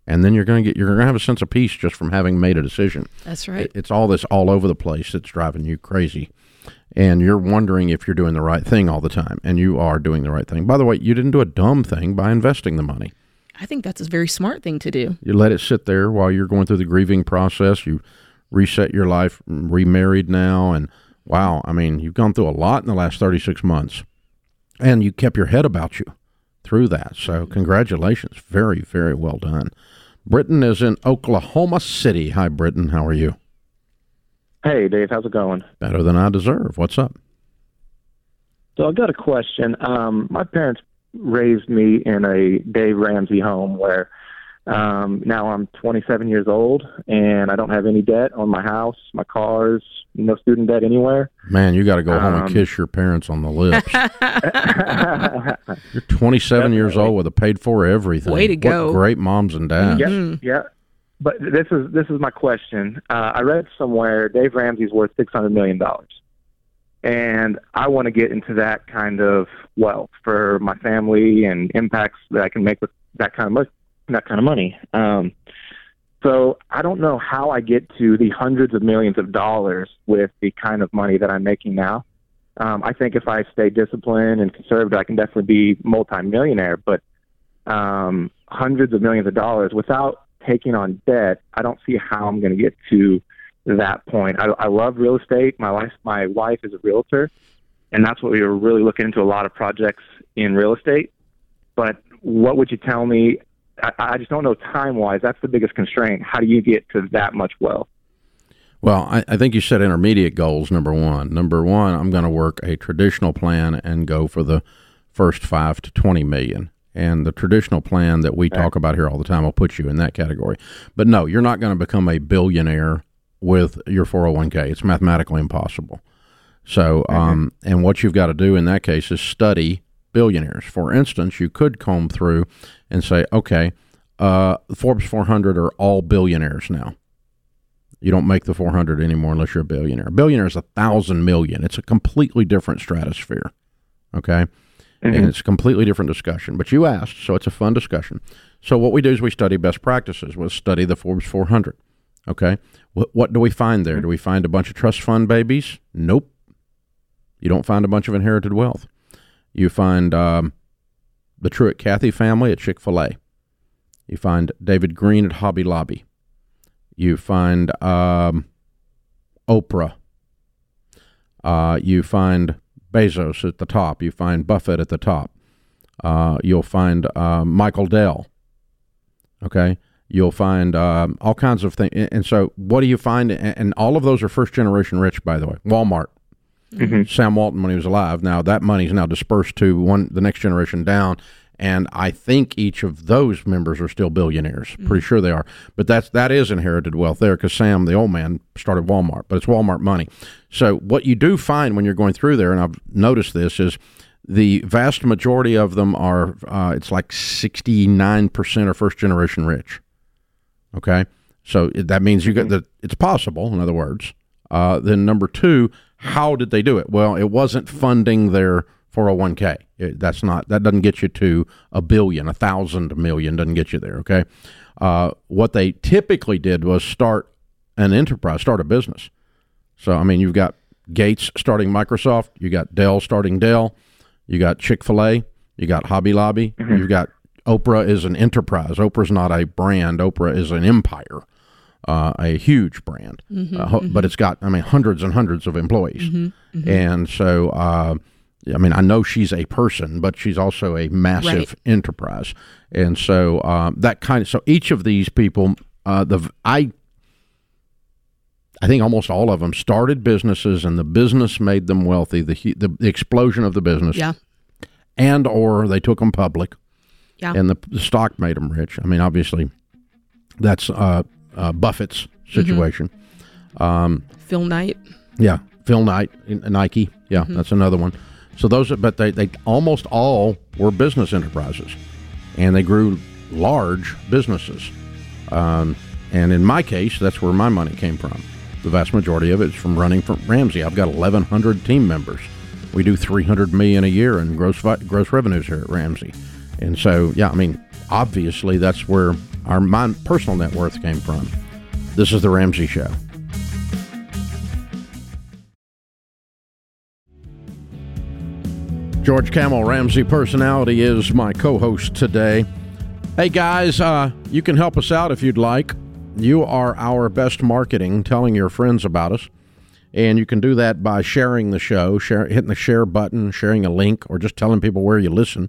and then you're going to get you're going to have a sense of peace just from having made a decision. That's right. It- It's all this all over the place that's driving you crazy. And you're wondering if you're doing the right thing all the time. And you are doing the right thing. By the way, you didn't do a dumb thing by investing the money. I think that's a very smart thing to do. You let it sit there while you're going through the grieving process. You reset your life, remarried now. And wow, I mean, you've gone through a lot in the last 36 months. And you kept your head about you through that. So, congratulations. Very, very well done. Britain is in Oklahoma City. Hi, Britain. How are you? Hey, Dave, how's it going? Better than I deserve. What's up? So I've got a question. Um, my parents raised me in a Dave Ramsey home where um, now I'm 27 years old and I don't have any debt on my house, my cars, no student debt anywhere. Man, you got to go home and Um, kiss your parents on the lips. You're 27 years old with a paid for everything. Way to What go. great moms and dads. Yeah, yeah. But this is this is my question. Uh, I read somewhere Dave Ramsey's worth 600 million dollars, and I want to get into that kind of wealth for my family and impacts that I can make with that kind of mo- that kind of money. Um, so I don't know how I get to the hundreds of millions of dollars with the kind of money that I'm making now. Um, I think if I stay disciplined and conservative, I can definitely be multimillionaire. But um, hundreds of millions of dollars without taking on debt, I don't see how I'm going to get to that point. I, I love real estate. My wife, my wife is a realtor, and that's what we were really looking into a lot of projects in real estate. But what would you tell me? I, I just don't know time wise. That's the biggest constraint. How do you get to that much wealth? Well, I, I think you set intermediate goals, number one. Number one, I'm going to work a traditional plan and go for the first five to 20 million. And the traditional plan that we talk about here all the time will put you in that category. But no, you're not going to become a billionaire with your 401k. It's mathematically impossible. So, um, and what you've got to do in that case is study billionaires. For instance, you could comb through and say, okay, uh, Forbes 400 are all billionaires now. You don't make the 400 anymore unless you're a billionaire. A billionaire is a thousand million. It's a completely different stratosphere. Okay. And it's a completely different discussion. But you asked, so it's a fun discussion. So what we do is we study best practices. We'll study the Forbes 400. Okay. What, what do we find there? Do we find a bunch of trust fund babies? Nope. You don't find a bunch of inherited wealth. You find um, the Truett Cathy family at Chick fil A. You find David Green at Hobby Lobby. You find um, Oprah. Uh, you find Bezos at the top. You find Buffett at the top. Uh, you'll find uh, Michael Dell. Okay. You'll find um, all kinds of things. And so, what do you find? And and all of those are first generation rich, by the way. Walmart. Sam Walton when he was alive. Now that money is now dispersed to one the next generation down, and I think each of those members are still billionaires. Pretty sure they are. But that's that is inherited wealth there because Sam, the old man, started Walmart, but it's Walmart money. So what you do find when you're going through there, and I've noticed this is. The vast majority of them are, uh, it's like 69% are first generation rich. Okay. So it- that means you got that it's possible, in other words. Uh, then number two, how did they do it? Well, it wasn't funding their 401k. It, that's not that doesn't get you to a billion, a thousand million doesn't get you there. Okay. Uh, what they typically did was start an enterprise, start a business. So I mean, you've got Gates starting Microsoft, you got Dell starting Dell, you got Chick Fil A, you got Hobby Lobby, you've got Oprah is an enterprise. Oprah's not a brand. Oprah is an empire. uh, a huge brand, Mhm, uh, ho- but it's got I mean hundreds and hundreds of employees, Mhm, mhm. and so uh, I mean I know she's a person, but she's also a massive Right. enterprise, and so uh, that kind of so each of these people, uh, the I I think almost all of them started businesses, and the business made them wealthy. The the, the explosion of the business, Yeah. and or they took them public, Yeah. and the, the stock made them rich. I mean, obviously, that's uh, uh, Buffett's Mm-hmm. situation. Um, Phil Knight. yeah, Phil Knight, Nike. Yeah, Mhm. that's another one. So those, but they, they almost all were business enterprises, and they grew large businesses. Um, and in my case, that's where my money came from. The vast majority of it is from running from Ramsey. I've got 1,100 team members. We do 300 million a year in gross gross revenues here at Ramsey, and so yeah, I mean, obviously that's where our my personal net worth came from. This is the Ramsey Show. George Kamel, Ramsey Personality, is my co host today. Hey guys, uh, you can help us out if you'd like. You are our best marketing, telling your friends about us. And you can do that by sharing the show, share, hitting the share button, sharing a link, or just telling people where you listen.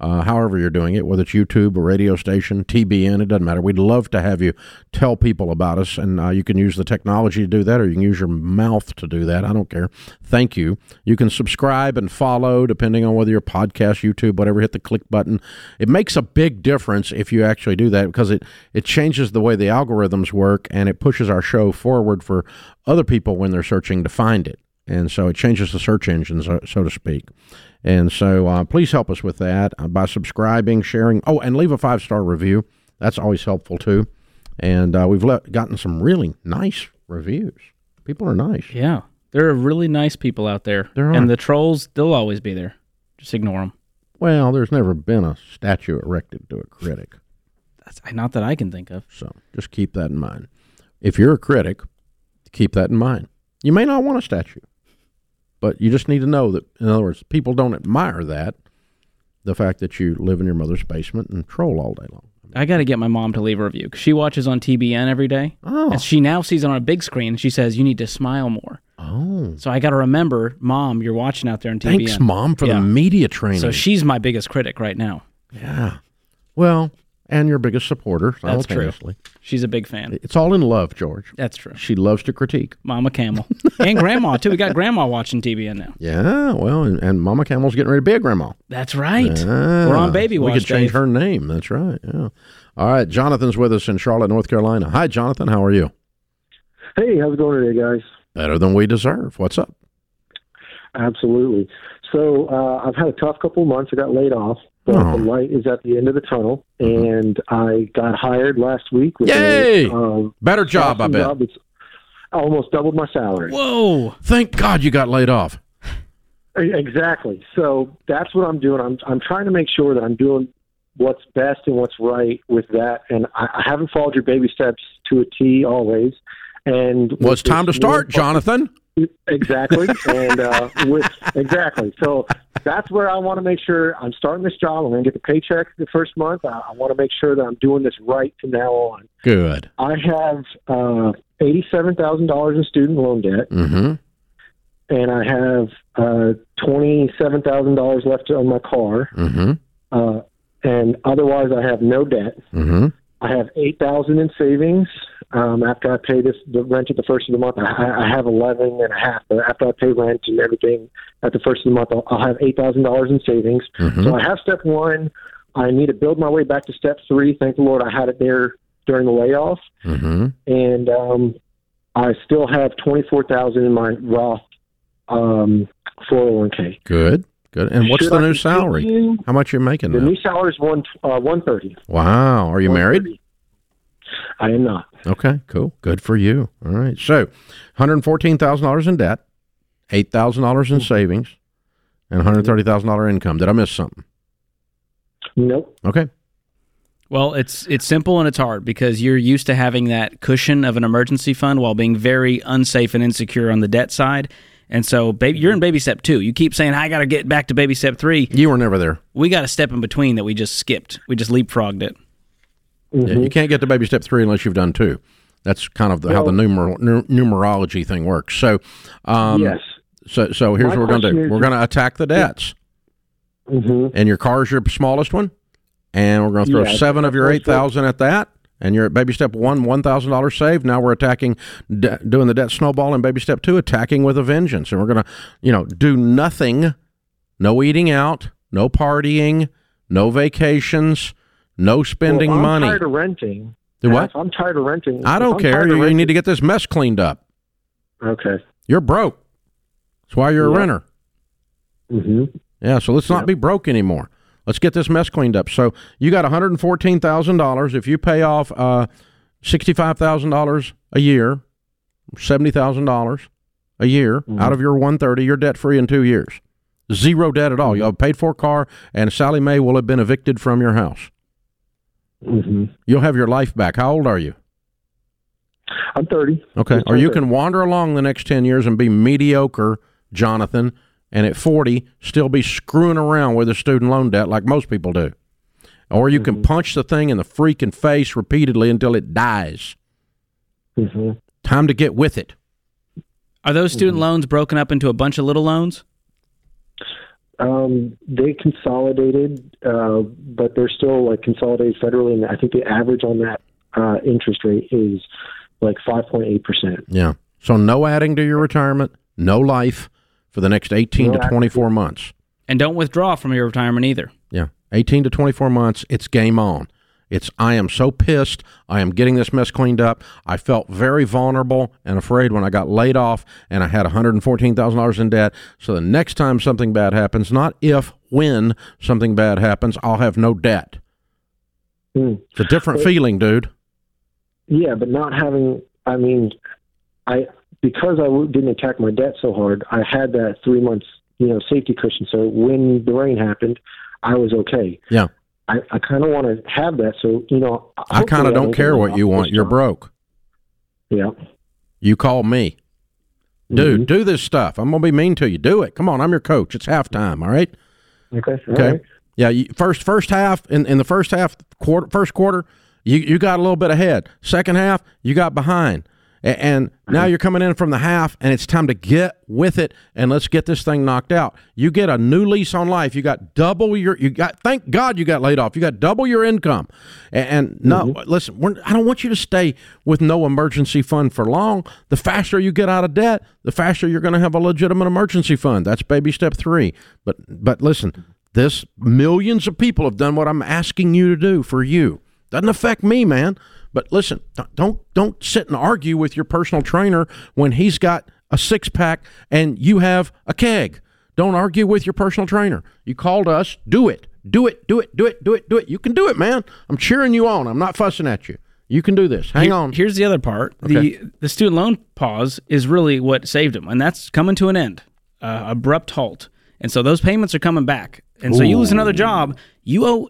Uh, however, you're doing it, whether it's YouTube, a radio station, TBN, it doesn't matter. We'd love to have you tell people about us, and uh, you can use the technology to do that, or you can use your mouth to do that. I don't care. Thank you. You can subscribe and follow, depending on whether you're podcast, YouTube, whatever. Hit the click button. It makes a big difference if you actually do that because it it changes the way the algorithms work, and it pushes our show forward for other people when they're searching to find it and so it changes the search engine, so, so to speak. And so uh, please help us with that uh, by subscribing, sharing. Oh, and leave a five star review. That's always helpful too. And uh, we've let, gotten some really nice reviews. People are nice. Yeah, there are really nice people out there, There are. and the trolls they'll always be there. Just ignore them. Well, there's never been a statue erected to a critic. That's not that I can think of. So just keep that in mind. If you're a critic, keep that in mind. You may not want a statue, but you just need to know that, in other words, people don't admire that, the fact that you live in your mother's basement and troll all day long. I got to get my mom to leave a review because she watches on TBN every day. Oh. And she now sees it on a big screen. and She says, You need to smile more. Oh. So I got to remember, Mom, you're watching out there on TBN. Thanks, Mom, for the media training. So she's my biggest critic right now. Yeah. Well, and your biggest supporter That's true. simultaneously. She's a big fan. It's all in love, George. That's true. She loves to critique. Mama Kamel. and Grandma, too. We got Grandma watching TBN now. Yeah, well, and, and Mama Kamel's getting ready to be a grandma. That's right. Yeah. We're on Baby watch. We could change Dave. her name. That's right. Yeah. All right. Jonathan's with us in Charlotte, North Carolina. Hi, Jonathan. How are you? Hey, how's it going today, guys? Better than we deserve. What's up? Absolutely. So uh, I've had a tough couple of months. I got laid off, but Oh. the light is at the end of the tunnel, and I got hired last week. With Yay! A, um, Better job, I bet. job. It's almost doubled my salary. Whoa! Thank God you got laid off. Exactly. So that's what I'm doing. I'm I'm trying to make sure that I'm doing what's best and what's right with that. And I, I haven't followed your baby steps to a T always. And Well, it's time to start, Jonathan. Exactly. and uh, with exactly. So that's where I want to make sure I'm starting this job. I'm going to get the paycheck the first month. I, I want to make sure that I'm doing this right from now on. Good. I have uh, eighty-seven thousand dollars in student loan debt Mm-hmm. and I have uh, twenty-seven thousand dollars left on my car, Mm-hmm. uh, and otherwise I have no debt. Mm-hmm. I have eight thousand in savings. Um, after I pay this the rent at the first of the month, I, I have eleven and a half. But after I pay rent and everything at the first of the month, I'll, I'll have eight thousand dollars in savings. Mhm. So I have step one. I need to build my way back to step three. Thank the Lord I had it there during the layoff Mm-hmm. and um, I still have twenty four thousand in my Roth um, four hundred one k. Good. Good. And what's Should the I new continue? salary? How much you're making The now? new salary is one uh, one thirty. Wow. Are you married? I am not. Okay, cool. Good for you. All right. So, $114,000 in debt, $8,000 in savings, and $130,000 income. Did I miss something? Nope. Okay. Well, it's it's simple and it's hard because you're used to having that cushion of an emergency fund while being very unsafe and insecure on the debt side. And so, baby, you're in baby step two. You keep saying, "I got to get back to baby step three. You were never there. We got a step in between that we just skipped. We just leapfrogged it. Yeah, you can't get to baby step three unless you've done two. That's kind of the, how the numer, nu- numerology thing works. So, um, Yes. So, so here's My what we're going to do. is- We're going to attack the debts. Mm-hmm. And your car is your smallest one, and we're going to throw Yeah, seven of your eight thousand at that. And you're at baby step one, one thousand dollars saved. Now we're attacking, de- doing the debt snowball, and baby step two, attacking with a vengeance. And we're going to, you know, do nothing, no eating out, no partying, no vacations, no spending Well, I'm money. tired of renting. Do what? if I'm tired of renting. I don't I'm care. You, renting- need to get this mess cleaned up. Okay. You're broke. That's why you're a renter. Mm-hmm. Yeah, so let's not be broke anymore. Let's get this mess cleaned up. So you got one hundred and fourteen thousand dollars. If you pay off uh, sixty-five thousand dollars a year, seventy thousand dollars a year out of your one thirty, you're debt free in two years. Zero debt at all. You'll have a paid for car, and Sallie Mae will have been evicted from your house. Mm-hmm. You'll have your life back. How old are you? I'm 30. Okay. Or you can wander along the next 10 years and be mediocre, Jonathan, and at 40 still be screwing around with a student loan debt like most people do. Or you can punch the thing in the freaking face repeatedly until it dies. Mm-hmm. Time to get with it. Are those student loans broken up into a bunch of little loans? Um, they consolidated, uh, but they're still like consolidated federally, and I think the average on that uh, interest rate is like 5.8 percent. Yeah. So no adding to your retirement, no life for the next 18 No to adding. 24 months. And don't withdraw from your retirement either. Yeah. 18 to 24 months, it's game on. It's I am so pissed. I am getting this mess cleaned up. I felt very vulnerable and afraid when I got laid off and I had $114,000 in debt. So the next time something bad happens, not if, when something bad happens, I'll have no debt. Hmm. It's a different Well- feeling, dude. Yeah, but not having, I mean, I because I didn't attack my debt so hard, I had that three months, you know, safety cushion. So when the rain happened, I was okay. Yeah. I, I kind of want to have that. So you know, I kind of don't care what you want. You're broke. Yeah. You call me. Dude, mm-hmm. do this stuff. I'm going to be mean to you. Do it. Come on, I'm your coach. It's halftime, all right? Okay. all Okay. right. Yeah. You, first first half in, in the first half quarter first quarter, you you got a little bit ahead. Second half, you got behind. And now you're coming in from the half, and it's time to get with it and let's get this thing knocked out. You get a new lease on life. You got double your. You got. Thank God you got laid off. You got double your income. And, and no, mm-hmm. listen, we're, I don't want you to stay with no emergency fund for long. The faster you get out of debt, the faster you're going to have a legitimate emergency fund. That's baby step three. But but listen, this millions of people have done what I'm asking you to do for you. Doesn't affect me, man. But listen, don't- don't sit and argue with your personal trainer when he's got a six pack and you have a keg. Don't argue with your personal trainer. You called us. Do it. Do it. Do it. Do it. Do it. Do it. You can do it, man. I'm cheering you on. I'm not fussing at you. You can do this. Hang Here- on. Here's the other part. Okay. The the student loan pause is really what saved him, and that's coming to an end, uh, abrupt halt. And so those payments are coming back. And so you lose another job, you owe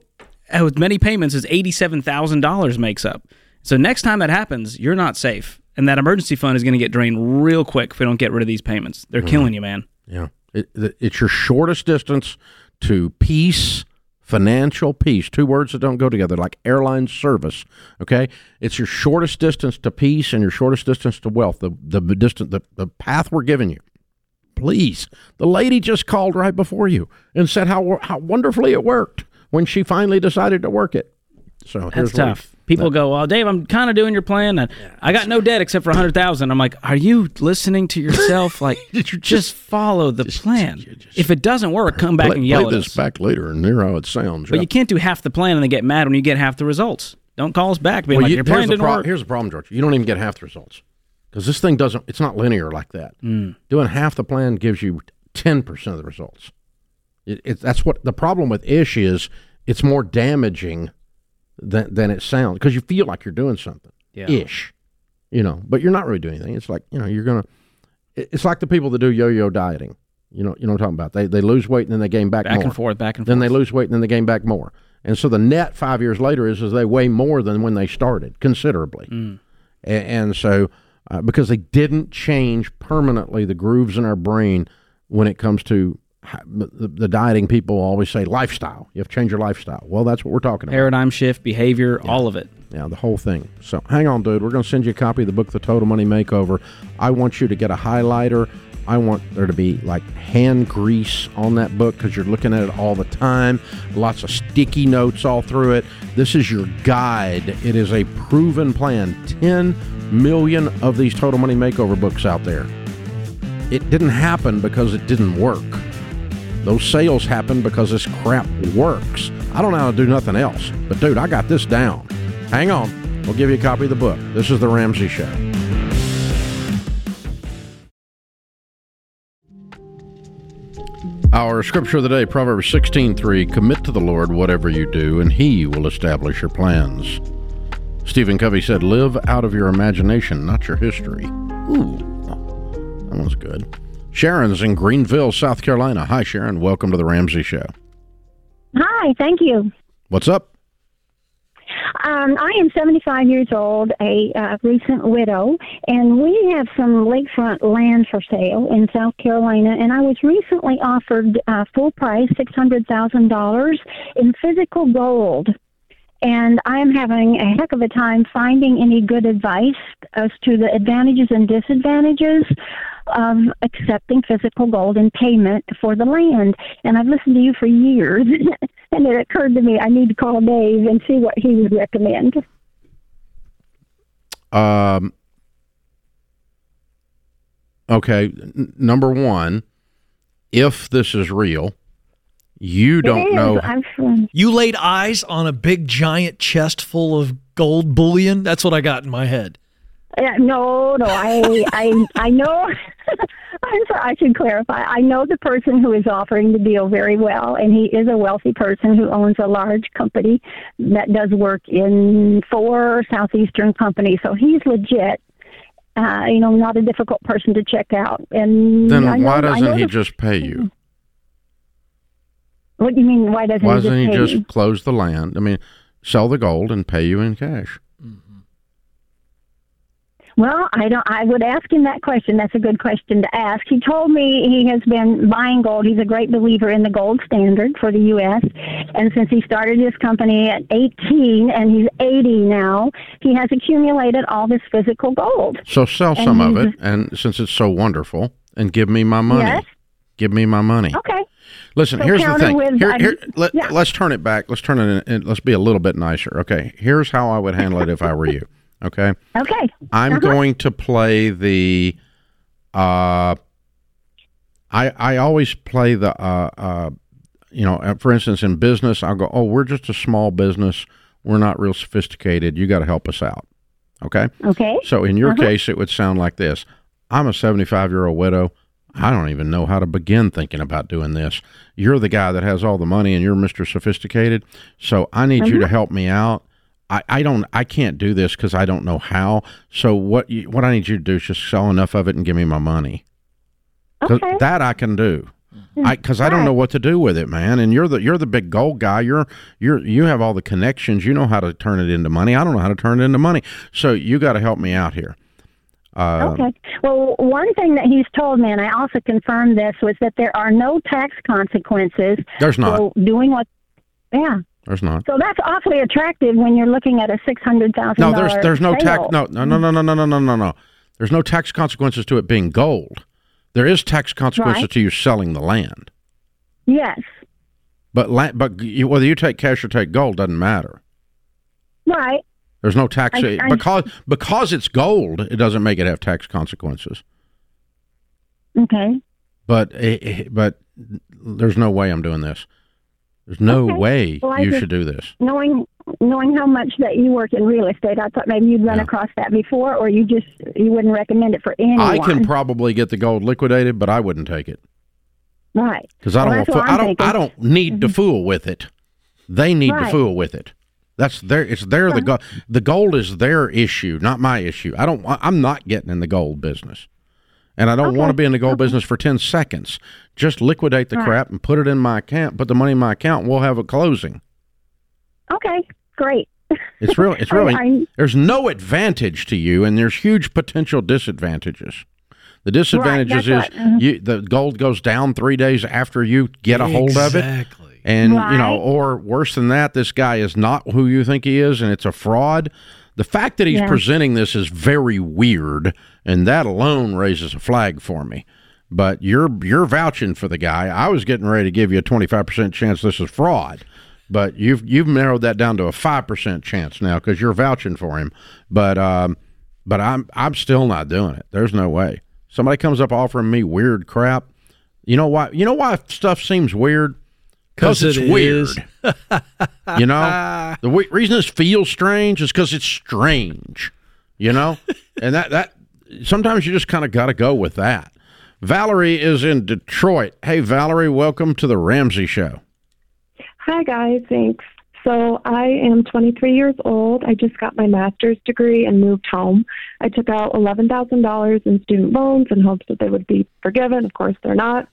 as many payments as eighty seven thousand dollars makes up. So next time that happens, you're not safe, and that emergency fund is going to get drained real quick if we don't get rid of these payments. They're Mhm. killing you, man. Yeah. It, it- it's your shortest distance to peace, financial peace. Two words that don't go together, like airline service. Okay. It's your shortest distance to peace and your shortest distance to wealth. The the distance, the, the path we're giving you. Please. The lady just called right before you and said how how wonderfully it worked when she finally decided to work it. So That's here's what we- tough. People go, well, Dave, I'm kind of doing your plan, and I got no debt except for a hundred thousand. I'm like, are you listening to yourself? Like, just, follow the plan. if it doesn't work, come back play, and yell at us. play this us. back later and hear how it sounds. But yeah. you can't do half the plan and then get mad when you get half the results. Don't call us back. Being Well, like, you- your plan here's, the didn't pro- work. here's the problem, George. You don't even get half the results because this thing doesn't. It's not linear like that. Mm. Doing half the plan gives you ten percent of the results. It, it, that's what the problem with ish is. It's more damaging than than it sounds because you feel like you're doing something. Yeah. Ish, you know, but you're not really doing anything. It's like you know you're gonna. It's like the people that do yo-yo dieting. You know, you know what I'm talking about. They they lose weight and then they gain back Back more. and forth, back and Then they lose weight and then they gain back more. And so the net five years later is, is they weigh more than when they started considerably. Mm. A- And, so uh, because they didn't change permanently the grooves in our brain when it comes to the, the dieting people always say lifestyle. You have to change your lifestyle. Well, that's what we're talking about. Paradigm shift, behavior, all of it. Yeah, the whole thing. So hang on, dude. We're going to send you a copy of the book, The Total Money Makeover. I want you to get a highlighter. I want there to be like hand grease on that book because you're looking at it all the time. Lots of sticky notes all through it. This is your guide. It is a proven plan. 10 million of these Total Money Makeover books out there. It didn't happen because it didn't work. Those sales happen because this crap works. I don't know how to do nothing else. But dude, I got this down. Hang on. We'll give you a copy of the book. This is The Ramsey Show. Our scripture of the day, Proverbs 16:3, commit to the Lord whatever you do, and he will establish your plans. Stephen Covey said, live out of your imagination, not your history. Ooh, that one's good. Sharon's in Greenville, South Carolina. Hi, Sharon. Welcome to the Ramsey Show. Hi, thank you. What's up? Um, I am 75 years old, a uh, recent widow, and we have some lakefront land for sale in South Carolina. And I was recently offered uh, full price, $600,000 in physical gold. And I am having a heck of a time finding any good advice as to the advantages and disadvantages of accepting physical gold in payment for the land. And I've listened to you for years, and it occurred to me I need to call Dave and see what he would recommend. Um. Okay, n- number one, if this is real, you don't It is. know. I'm from- You laid eyes on a big giant chest full of gold bullion. That's what I got in my head. No, no, I, I, I know. I'm sorry. I should clarify. I know the person who is offering the deal very well, and he is a wealthy person who owns a large company that does work in four southeastern companies. So he's legit. Uh, you know, not a difficult person to check out. And Then know, why doesn't he the- just pay you? What do you mean? Why doesn't Why he just doesn't he just close the land? I mean, sell the gold and pay you in cash. Well, I don't. I would ask him that question. That's a good question to ask. He told me he has been buying gold. He's a great believer in the gold standard for the U.S. And since he started his company at 18 and he's 80 now, he has accumulated all this physical gold. So sell And some of it, and since it's so wonderful, and give me my money. Yes. Give me my money. Okay. Listen, So here's the thing. with- here, here, let, yeah. Let's turn it back. Let's turn it. In, let's be a little bit nicer. Okay. Here's how I would handle it if I were you. Okay. Okay. I'm Uh-huh. going to play the. Uh, I I always play the. Uh, uh, you know, uh, for instance, in business, I'll go, "Oh, we're just a small business. We're not real sophisticated. You got to help us out." Okay. Okay. So in your Uh-huh. case, it would sound like this: I'm a 75 year old widow. I don't even know how to begin thinking about doing this. You're the guy that has all the money, and you're Mr. Sophisticated. So I need you to Mhm. help me out. I, I don't I can't do this because I don't know how. So what you, what I need you to do is just sell enough of it and give me my money. Okay. That I can do. I because I don't know what to do with it, man. And you're the you're the big gold guy. You're you're you have all the connections. You know how to turn it into money. I don't know how to turn it into money. So you got to help me out here. Uh, Okay. Well, one thing that he's told me, and I also confirmed this, was that there are no tax consequences. There's not. doing what? Yeah. There's not. So that's awfully attractive when you're looking at a six hundred thousand. No, there's there's no tax. No, no, no, no, no, no, no, no, no, no. There's no tax consequences to it being gold. There is tax consequences Right. to you selling the land. Yes. But la- but you, whether you take cash or take gold doesn't matter. Right. There's no tax I- I- because because it's gold. It doesn't make it have tax consequences. Okay. But eh, eh, but there's no way I'm doing this. There's no Okay. way Well, you just- should do this. Knowing knowing how much that you work in real estate, I thought maybe you'd run across that before, or you just you wouldn't recommend it for anyone. I can probably get the gold liquidated, but I wouldn't take it right. because I Well, don't. what I don't. I don't need to mm-hmm. fool with it. They need to fool with it. That's their. It's their the uh-huh. gold. The gold is their issue, not my issue. I don't. I'm not getting in the gold business, and I don't want to be in the gold business for ten seconds. Just liquidate the Right. crap and put it in my account. Put the money in my account. and We'll have a closing. Okay. Great. It's really. It's really. I- there's no advantage to you, and there's huge potential disadvantages. The disadvantages Right, is that's what- mhm. you the gold goes down three days after you get a hold of it. Exactly. And you know, or worse than that, this guy is not who you think he is, and it's a fraud. The fact that he's Yeah. presenting this is very weird, and that alone raises a flag for me. But you're you're vouching for the guy. I was getting ready to give you a twenty five percent chance this is fraud, but you've you've narrowed that down to a five percent chance now because you're vouching for him. But um, but I'm I'm still not doing it. There's no way. Somebody comes up offering me weird crap. You know why? You know why stuff seems weird? Because 'Cause it's it weird. is. you know, the w- reason this feels strange is because it's strange. You know, and that that sometimes you just kind of got to go with that. Valerie is in Detroit. Hey, Valerie, welcome to the Ramsey Show. Hi, guys. Thanks. So, I am 23 years old. I just got my master's degree and moved home. I took out $11,000 in student loans in hopes that they would be forgiven. Of course, they're not.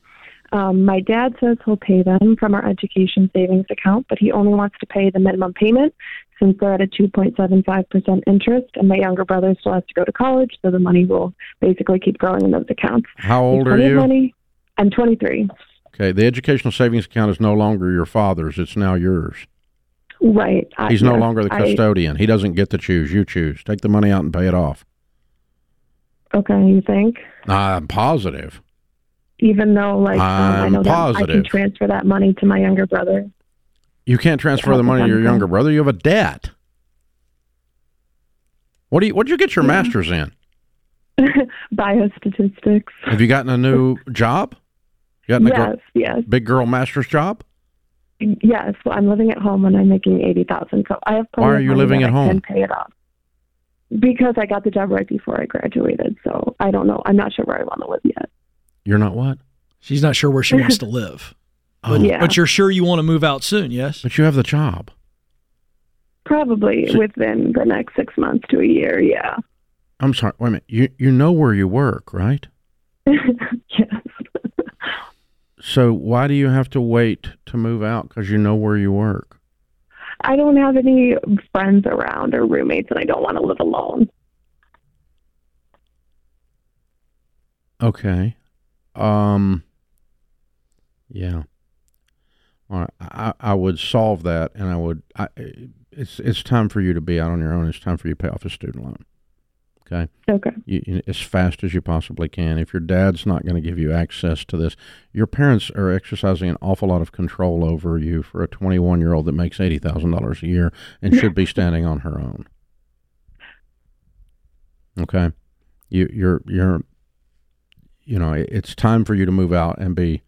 Um, my dad says he'll pay them from our education savings account, but he only wants to pay the minimum payment since they're at a 2.75% interest, and my younger brother still has to go to college, so the money will basically keep growing in those accounts. How old are you? Money. I'm 23. Okay, the educational savings account is no longer your father's; it's now yours. Right. I- He's no yes, longer the I- custodian. he doesn't get to choose. You choose. Take the money out and pay it off. okay, you think? I'm positive. Even though like um, I know that I can transfer that money to my younger brother. You can't transfer the money to your younger brother. You have a debt. What do you? What did you get your master's in? Biostatistics. Have you gotten a new job? You gotten a Yes, yes, big girl master's job? yes. Well, I'm living at home and I'm making eighty thousand, so I have. plenty Why are of you money living at I home? Can pay it off because I got the job right before I graduated. So I don't know. I'm not sure where I want to live yet. You're not what? She's not sure where she wants to live. Oh. Yeah. But you're sure you want to move out soon, yes? But you have the job. Probably within the next six months to a year. Yeah. I'm sorry. Wait a minute. You you know where you work, right? yes. So why do you have to wait to move out? Because you know where you work. I don't have any friends around or roommates, and I don't want to live alone. Okay. Um. Yeah. All right. I, I would solve that, and I would. I, it's it's time for you to be out on your own. It's time for you to pay off a student loan. Okay. Okay. You, as fast as you possibly can. If your dad's not going to give you access to this, your parents are exercising an awful lot of control over you for a 21 year old that makes eighty thousand dollars a year and should be standing on her own. Okay. You you're you're you know, it's time for you to move out and be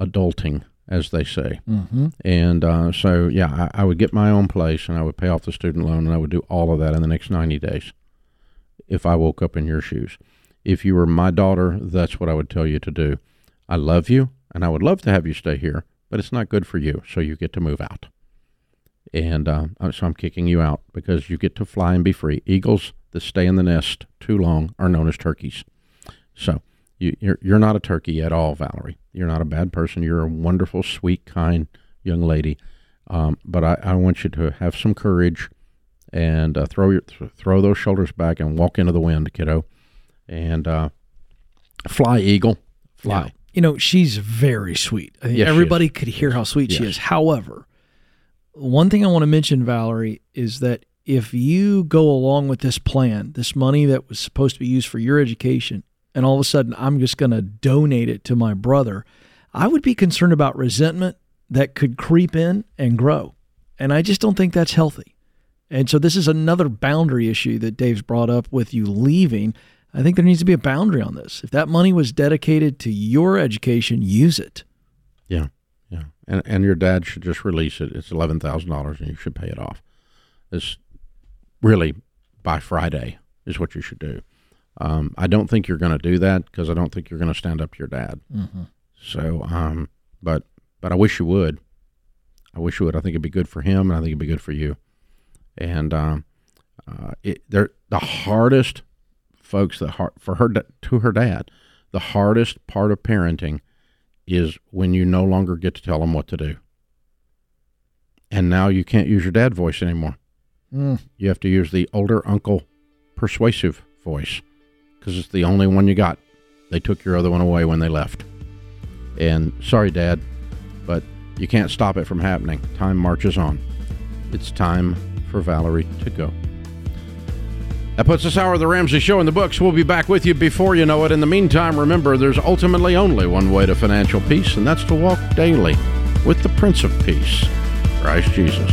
adulting, as they say. Mhm. And uh, so, yeah, I, I would get my own place and I would pay off the student loan and I would do all of that in the next 90 days if I woke up in your shoes. If you were my daughter, that's what I would tell you to do. I love you and I would love to have you stay here, but it's not good for you. So you get to move out. And uh, so I'm kicking you out because you get to fly and be free. Eagles that stay in the nest too long are known as turkeys. So you, you're you're not a turkey at all, Valerie. You're not a bad person. You're a wonderful, sweet, kind young lady. Um, but I, I want you to have some courage and uh, throw your th- throw those shoulders back and walk into the wind, kiddo. And uh, fly, eagle, fly. You know, she's very sweet. I think Yes, everybody could hear how sweet she is. However, one thing I want to mention, Valerie, is that if you go along with this plan, this money that was supposed to be used for your education, and all of a sudden I'm just going to donate it to my brother, I would be concerned about resentment that could creep in and grow. And I just don't think that's healthy. And so this is another boundary issue that Dave's brought up with you leaving. I think there needs to be a boundary on this. If that money was dedicated to your education, use it. Yeah, yeah. And and your dad should just release it. It's eleven thousand dollars, and you should pay it off. It's really by Friday is what you should do. Um, I don't think you're going to do that because I don't think you're going to stand up to your dad. Mhm. So, um, but but I wish you would. I wish you would. I think it'd be good for him, and I think it'd be good for you. And um, uh, it, they're the hardest folks that har for her to her dad. The hardest part of parenting is when you no longer get to tell them what to do. And now you can't use your dad voice anymore. Mm. You have to use the older uncle persuasive voice because it's the only one you got They took your other one away when they left. And sorry, Dad, but you can't stop it from happening. Time marches on. It's time for Valerie to go. That puts this hour of the Ramsey Show in the books. We'll be back with you before you know it. In the meantime, remember there's ultimately only one way to financial peace, and that's to walk daily with the Prince of Peace, Christ Jesus.